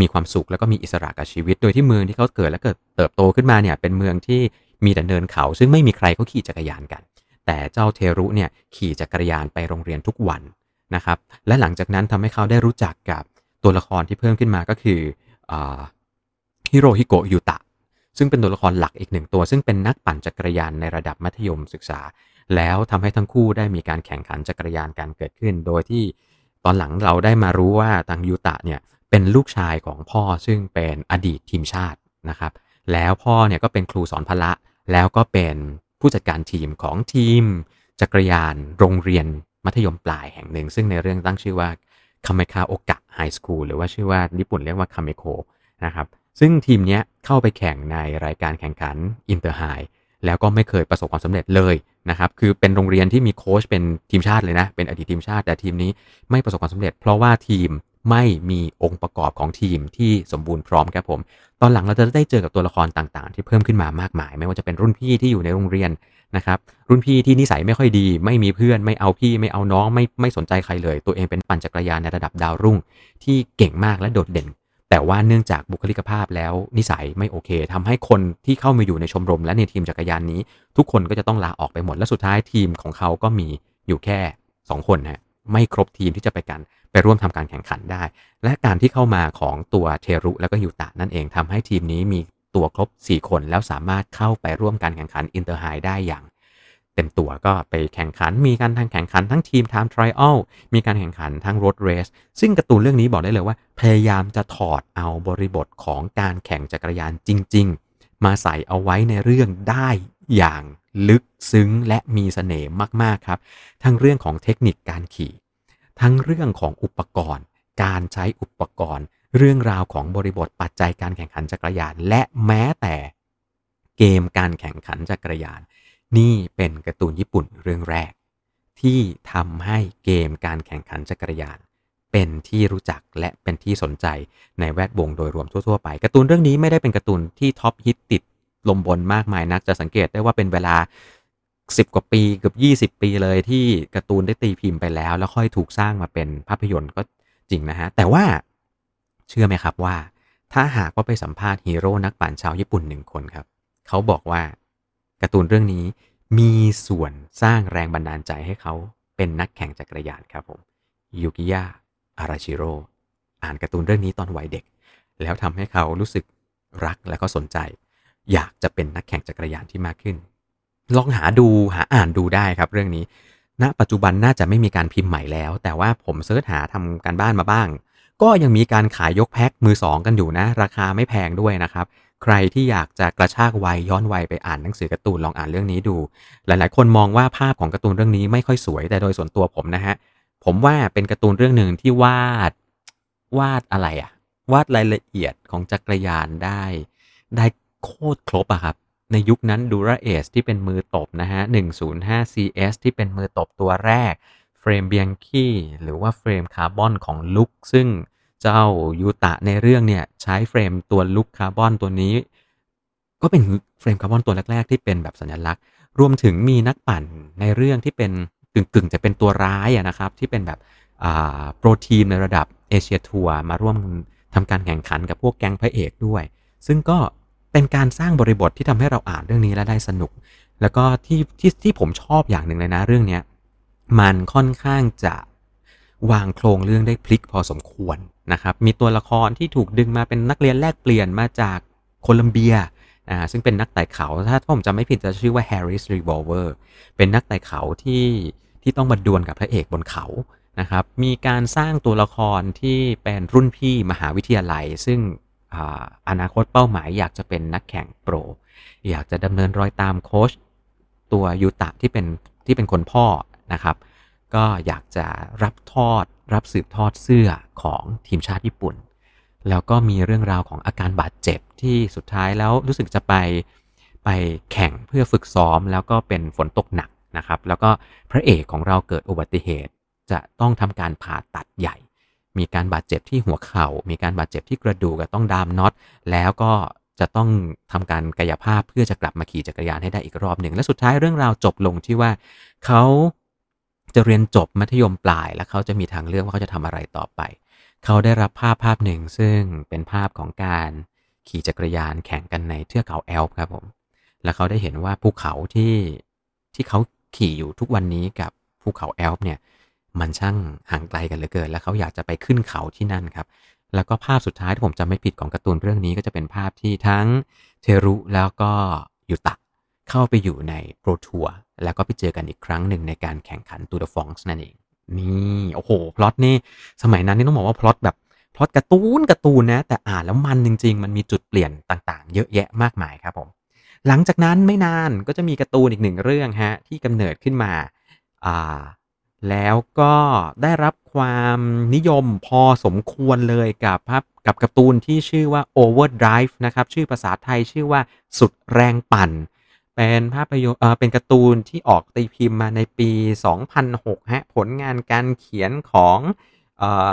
มีความสุขแล้วก็มีอิสระกับชีวิต โดยที่เมืองที่เขาเกิดและเกิดเติบโตขึ้นมาเนี่ยเป็นเมืองที่มีแต่เนินเขา ซึ่งไม่มีใครเขาขี่จักรยานกัน แต่เจ้าเทรุเนี่ยขี่จักรยานไปโรงเรียนทุกวันนะครับ และหลังจากนั้นทำให้เขาได้รู้จักกับตัวละครที่เพิ่มขึ้นมาก็คือ ฮิโรฮิโกะยูตะ ซึ่งเป็นตัวละครหลักอีกหนึ่งตัว ซึ่งเป็นนักปั่นจักรยานในระดับมัธยมศึกษา แล้วทำให้ทั้งคู่ได้มีการแข่งขันจักรยานกันเกิดขึ้น โดยที่ตอนหลังเราได้มารู้ว่าทางยูตะเนี่ยเป็นลูกชายของพ่อซึ่งเป็นอดีตทีมชาตินะครับ แล้วพ่อเนี่ยก็เป็นครูสอนพละ แล้วก็เป็นผู้จัดการทีมของทีม จักรยานโรงเรียนมัธยมปลายแห่งหนึ่ง ซึ่งในเรื่องตั้งชื่อว่าคาเมคาโอกะ high school หรือว่าชื่อว่าญี่ปุ่นเรียกว่าคาเมโคนะครับ ซึ่งทีมนี้เข้าไปแข่งในรายการแข่งขัน Inter-High แล้วก็ไม่เคยประสบความสำเร็จเลยนะครับคือเป็นโรงเรียนที่มีโค้ชเป็นทีมชาติเลยนะ เป็นอดีตทีมชาติแต่ทีมนี้ไม่ประสบความสำเร็จ เพราะว่าทีมไม่มีองค์ประกอบของทีมที่สมบูรณ์พร้อมครับผม ตอนหลังเราจะได้เจอกับตัวละครต่างๆ ที่เพิ่มขึ้นมามากมาย ไม่ว่าจะเป็นรุ่นพี่ที่อยู่ในโรงเรียนนะครับรุ่นพี่ที่นิสัยไม่ค่อยดี ไม่มีเพื่อนไม่เอาพี่ไม่เอาน้องไม่ไม่สนใจใครเลย ตัวเองเป็นปั่นจักรยานในระดับดาวรุ่ง ที่เก่งมากและโดดเด่น แต่ว่าเนื่องจากบุคลิกภาพแล้วนิสัยไม่โอเคทำให้คนที่เข้ามาอยู่ในชมรมและในทีมจักรยานนี้ ทุกคนก็จะต้องลาออกไปหมด และสุดท้ายทีมของเขาก็มีอยู่แค่ 2 คนฮะไม่ครบทีมที่จะไปกันไปร่วมทำการแข่งขันได้ และการที่เข้ามาของตัวเทรุแล้วก็ยูตะนั่นเองทำให้ทีมนี้มีตัวครบ 4 คนแล้วสามารถเข้าไปร่วมการแข่งขัน Inter-High ได้อย่าง เต็มตัวก็ไปแข่งขัน มีการทางแข่งขันทั้งทีม time trial มีการแข่งขันทั้ง road race ซึ่งการ์ตูนเรื่องนี้บอกได้เลยว่า พยายามจะถอดเอาบริบทของการแข่งจักรยานจริง ๆ มาใส่เอาไว้ในเรื่องได้อย่างลึกซึ้งและมีเสน่ห์มาก ๆ ครับ ทั้งเรื่องของเทคนิคการขี่ ทั้งเรื่องของอุปกรณ์ การใช้อุปกรณ์ เรื่องราวของบริบทปัจจัยการแข่งขันจักรยาน และแม้แต่เกมการแข่งขันจักรยาน นี่เป็นการ์ตูนญี่ปุ่นเรื่องแรก ที่ทำให้เกมการแข่งขันจักรยาน เป็นที่รู้จักและเป็นที่สนใจในแวดวงโดยรวมทั่ว ๆ ไปการ์ตูนเรื่องนี้ไม่ได้เป็นการ์ตูนที่ top hit ติดลมบนมากมายนักจะสังเกตได้ว่าเป็นเวลา 10 กว่าปีเกือบ20 ปีเลยที่การ์ตูนได้ตีพิมพ์ไปแล้ว แล้วค่อยถูกสร้างมาเป็นภาพยนตร์ก็จริงนะฮะแต่ว่าเชื่อไหมครับว่า ถ้าหากว่าไปสัมภาษณ์ฮีโร่นักปั่นชาวญี่ปุ่นหนึ่งคนครับ เขาบอกว่า การ์ตูนเรื่องนี้มีส่วนสร้างแรงบันดาลใจให้เขาเป็นนักแข่งจักรยานครับผมยูกิยะอาราชิโร่อ่านการ์ตูนเรื่องนี้ตอนวัยเด็ก แล้วทำให้เขารู้สึกรักและก็สนใจ อยากจะเป็นนักแข่งจักรยานที่มากขึ้น ลองหาดูหาอ่านดูได้ครับเรื่องนี้ณปัจจุบันน่าจะไม่มีการพิมพ์ใหม่แล้ว แต่ว่าผมเสิร์ชหาทำการบ้านมาบ้าง ก็ยังมีการขายยกแพ็คมือสองกันอยู่นะ ราคาไม่แพงด้วยนะครับ ใครที่อยากจะกระชากวัยย้อนวัยไปอ่านหนังสือการ์ตูนลองอ่านเรื่องนี้ดู หลาย ๆ คนมองว่าภาพของการ์ตูนเรื่องนี้ไม่ค่อยสวยแต่โดยส่วนตัวผมนะฮะผมว่าเป็นการ์ตูนเรื่องหนึ่งที่วาดวาดอะไรอะวาดรายละเอียดของจักรยานได้ ได้โคตรครบอะครับ ในยุคนั้น Dura-Ace ที่เป็นมือตบนะฮะ 105 CS ที่เป็นมือตบตัวแรก เฟรม Bianchi หรือว่าเฟรมคาร์บอนของ Look ซึ่ง เจ้ายูตะในเรื่องเนี่ยใช้เฟรมตัว Look คาร์บอนตัวนี้ ก็เป็นเฟรมคาร์บอนตัวแรกๆที่เป็นแบบสัญลักษณ์ รวมถึงมีนักปั่นในเรื่องที่เป็นกึ่งๆ จะเป็นตัวร้ายอะนะครับ ที่เป็นแบบ pro team ในระดับ Asia Tour มาร่วมทำการแข่งขันกับพวกแก๊งพระเอกด้วย ซึ่งก็เป็นการสร้างบริบทที่ทำให้เราอ่านเรื่องนี้และได้สนุก แล้วก็ที่ที่ที่ผมชอบอย่างหนึ่งเลยนะเรื่องนี้มันค่อนข้างจะ วางโครงเรื่องได้พลิกพอสมควรนะครับ มีตัวละครที่ถูกดึงมาเป็นนักเรียนแลกเปลี่ยนมาจากโคลัมเบียอ่าซึ่งเป็นนักไต่เขา ถ้าผมจำไม่ผิดจะชื่อว่า Harris Revolver เป็นนักไต่เขาที่ที่ต้องมาดวลกับพระเอกบนเขานะครับ มีการสร้างตัวละครที่เป็นรุ่นพี่มหาวิทยาลัย ซึ่งอนาคตเป้าหมายอยากจะเป็นนักแข่งโปร อยากจะดำเนินรอยตามโค้ชตัวยูตะที่เป็นที่เป็นคนพ่อนะครับ ก็อยากจะรับทอด รับสืบทอดเสื้อของทีมชาติญี่ปุ่น แล้วก็มีเรื่องราวของอาการบาดเจ็บที่สุดท้ายแล้วรู้สึกจะไปไปแข่งเพื่อฝึกซ้อมแล้วก็เป็นฝนตกหนักนะครับ แล้วก็พระเอกของเราเกิดอุบัติเหตุ จะต้องทำการผ่าตัดใหญ่ มีการบาดเจ็บที่หัวเขา่า มีการบาดเจ็บที่กระดูกต้องดามน็อต แล้วก็จะต้องทำการกายภาพเพื่อจะกลับมาขี่จักรยานให้ได้อีกรอบหนึ่ง และสุดท้ายเรื่องราวจบลงที่ว่าเขา จะเรียนจบมัธยมปลาย แล้วเขาจะมีทางเลือกว่าเขาจะทำอะไรต่อไป เขาได้รับภาพภาพหนึ่งซึ่งเป็นภาพของการขี่จักรยานแข่งกันในเทือกเขาแอลป์ครับผม แล้วเขาได้เห็นว่าภูเขาที่ที่เขาขี่อยู่ทุกวันนี้กับภูเขาแอลป์เนี่ยมันช่างห่างไกลกันเหลือเกิน แล้วเขาอยากจะไปขึ้นเขาที่นั่นครับ แล้วก็ภาพสุดท้ายที่ผมจำไม่ผิดของการ์ตูนเรื่องนี้ก็จะเป็นภาพที่ทั้งเทรุแล้วก็ยูตะเข้าไปอยู่ใน Pro Tour แล้วก็ไปเจอกันอีกครั้งหนึ่งในการแข่งขัน Tour de France นั่นเอง นี่โอ้โหพล็อตนี่สมัยนั้นนี่ต้องบอกว่าพล็อตแบบพล็อตการ์ตูนการ์ตูนนะแต่อ่านแล้วมันจริง ๆ มันมีจุดเปลี่ยนต่างๆ เยอะแยะมากมายครับผมหลังจากนั้นไม่นานก็จะมีการ์ตูนอีกหนึ่งเรื่องฮะที่กำเนิดขึ้นมาอ่าแล้วก็ได้รับความนิยมพอสมควรเลยกับภาพกับการ์ตูนที่ชื่อว่า Overdrive นะครับ ชื่อภาษาไทยชื่อว่าสุดแรงปั่น เป็นภาพยนตร์เป็นการ์ตูนที่ออกตีพิมพ์มาในปี 2006 ฮะ ผลงานการเขียนของออ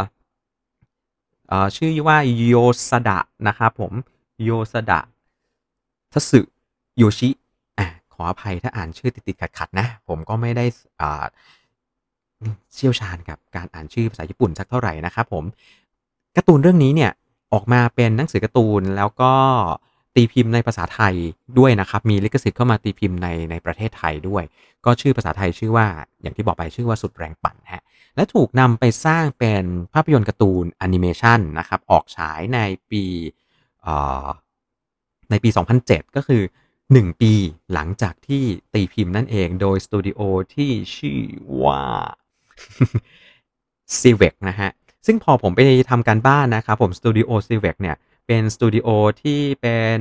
เอ่อชื่อว่าโยสดะนะครับผมโยสดะทัสึโยชิอะขออภัยถ้าอ่านชื่อติด ๆ ขัด ๆ นะ ผมก็ไม่ได้อ่าเชี่ยวชาญกับการอ่านชื่อภาษาญี่ปุ่นสักเท่าไหร่นะครับผมการ์ตูนเรื่องนี้เนี่ยออกมาเป็นหนังสือการ์ตูนแล้วก็ ตีพิมพ์ในภาษาไทยด้วยนะครับ มีลิขสิทธิ์เข้ามาตีพิมพ์ในในประเทศไทยด้วย ก็ชื่อภาษาไทยชื่อว่าอย่างที่บอกไปชื่อว่าสุดแรงปั่นฮะ และถูกนำไปสร้างเป็นภาพยนตร์การ์ตูนแอนิเมชันนะครับ ออกฉายในปีในปี 2007 ก็คือ 1 ปีหลังจากที่ตีพิมพ์นั่นเองโดยสตูดิโอที่ชื่อว่า Xebec นะฮะ ซึ่งพอผมไปทำการบ้านนะครับผมสตูดิโอ Xebec เนี่ย เป็นสตูดิโอที่เป็น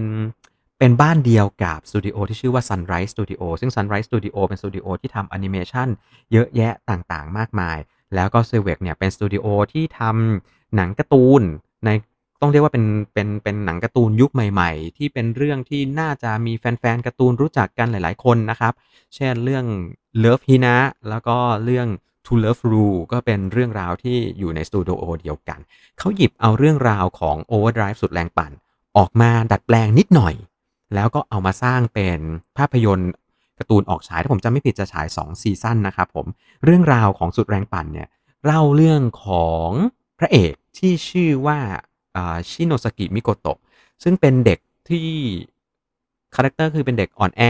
เป็นบ้านเดียวกับสตูดิโอที่ชื่อว่า Sunrise Studio ซึ่ง Sunrise Studio เป็นสตูดิโอที่ทำแอนิเมชันเยอะแยะต่างๆ มากมาย แล้วก็ c i v e c เนี่ยเป็นสตูดิโอที่ทำหนังการ์ตูนในต้องเรียกว่าเป็นเป็นเป็นหนังการ์ตูนยุคใหม่ๆ ที่เป็นเรื่องที่น่าจะมีแฟนๆการ์ตูนรู้จักกันหลายๆคนนะครับ เช่นเรื่อง Love Hina แล้วก็เรื่อง To Love Ru ก็เป็นเรื่องราวที่อยู่ในสตูดิโอเดียวกัน เขาหยิบเอาเรื่องราวของ Overdrive สุดแรงปั่น ออกมาดัดแปลงนิดหน่อย แล้วก็เอามาสร้างเป็นภาพยนตร์การ์ตูนออกฉายถ้าผมจำไม่ผิดจะฉาย 2 ซีซั่นนะครับผม เรื่องราวของสุดแรงปั่นเนี่ยเล่าเรื่องของพระเอกที่ชื่อว่าชิโนซากิมิโกโตะซึ่งเป็นเด็กที่คาแรคเตอร์คือเป็นเด็กอ่อนแอ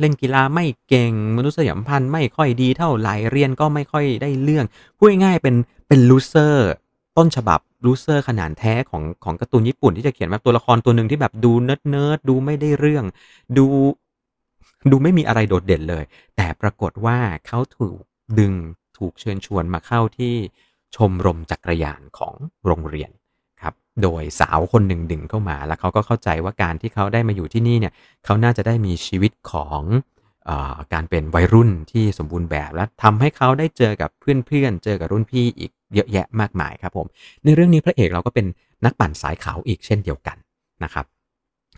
เล่นกีฬาไม่เก่งมนุษยสัมพันธ์ไม่ค่อยดีเท่าไหร่เรียนก็ไม่ค่อยได้เรื่องพูดง่ายเป็นเป็น loser ต้นฉบับ loser ขนานแท้ของของการ์ตูนญี่ปุ่นที่จะเขียนแบบตัวละครตัวหนึ่งที่แบบดูเนิร์ดเนิร์ดดูไม่ได้เรื่อง ดูดูไม่มีอะไรโดดเด่นเลย แต่ปรากฏว่าเขาถูกดึงถูกเชิญชวนมาเข้าที่ชมรมจักรยานของโรงเรียน โดยสาวคนหนึ่งดึงเข้ามา แล้วเขาก็เข้าใจว่าการที่เขาได้มาอยู่ที่นี่เนี่ยเขาน่าจะได้มีชีวิตของอการเป็นวัยรุ่นที่สมบูรณ์แบบ และทำให้เขาได้เจอกับเพื่อนๆเจอกับรุ่นพี่อีกเยอะแยะมากมายครับผมในเรื่องนี้พระเอกเราก็เป็นนักปั่นสายขาวอีกเช่นเดียวกันนะครับ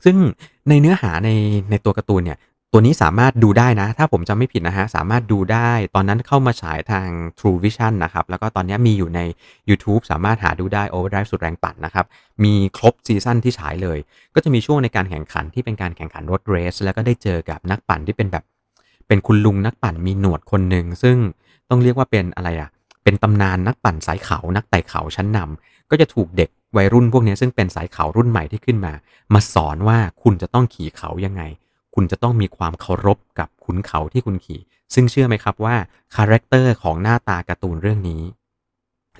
ซึ่งในเนื้อหาในในตัวการ์ตูนเนี่ย ตัวนี้สามารถดูได้นะ ถ้าผมจำไม่ผิดนะฮะ สามารถดูได้ตอนนั้นเข้ามาฉายทาง True Vision นะครับ แล้วก็ตอนนี้มีอยู่ใน YouTube สามารถหาดูได้ Overdrive สุดแรงปั่นนะครับ มีครบซีซั่นที่ฉายเลย ก็จะมีช่วงในการแข่งขันที่เป็นการแข่งขันรถเรส แล้วก็ได้เจอกับนักปั่นที่เป็นแบบ เป็นคุณลุงนักปั่นมีหนวดคนหนึ่งซึ่งต้องเรียกว่าเป็นอะไรอะเป็นตำนานนักปั่นสายเขานักไต่เขาชั้นนำก็จะถูกเด็กวัยรุ่นพวกนี้ซึ่งเป็นสายเขารุ่นใหม่ที่ขึ้นมา มาสอนว่าคุณจะต้องขี่เขายังไง คุณจะต้องมีความเคารพกับขุนเขาที่คุณขี่ ซึ่งเชื่อไหมครับว่าคาแรคเตอร์ของหน้าตาการ์ตูนเรื่องนี้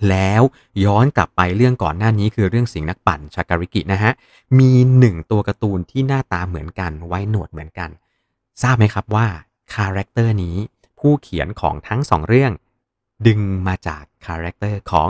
แล้วย้อนกลับไปเรื่องก่อนหน้านี้คือเรื่องสิงห์นักปั่นชาการิกินะฮะ มีหนึ่งตัวการ์ตูนที่หน้าตาเหมือนกันไว้หนวดเหมือนกัน ทราบไหมครับว่าคาแรคเตอร์นี้ผู้เขียนของทั้งสองเรื่อง ดึงมาจากคาแรคเตอร์ของ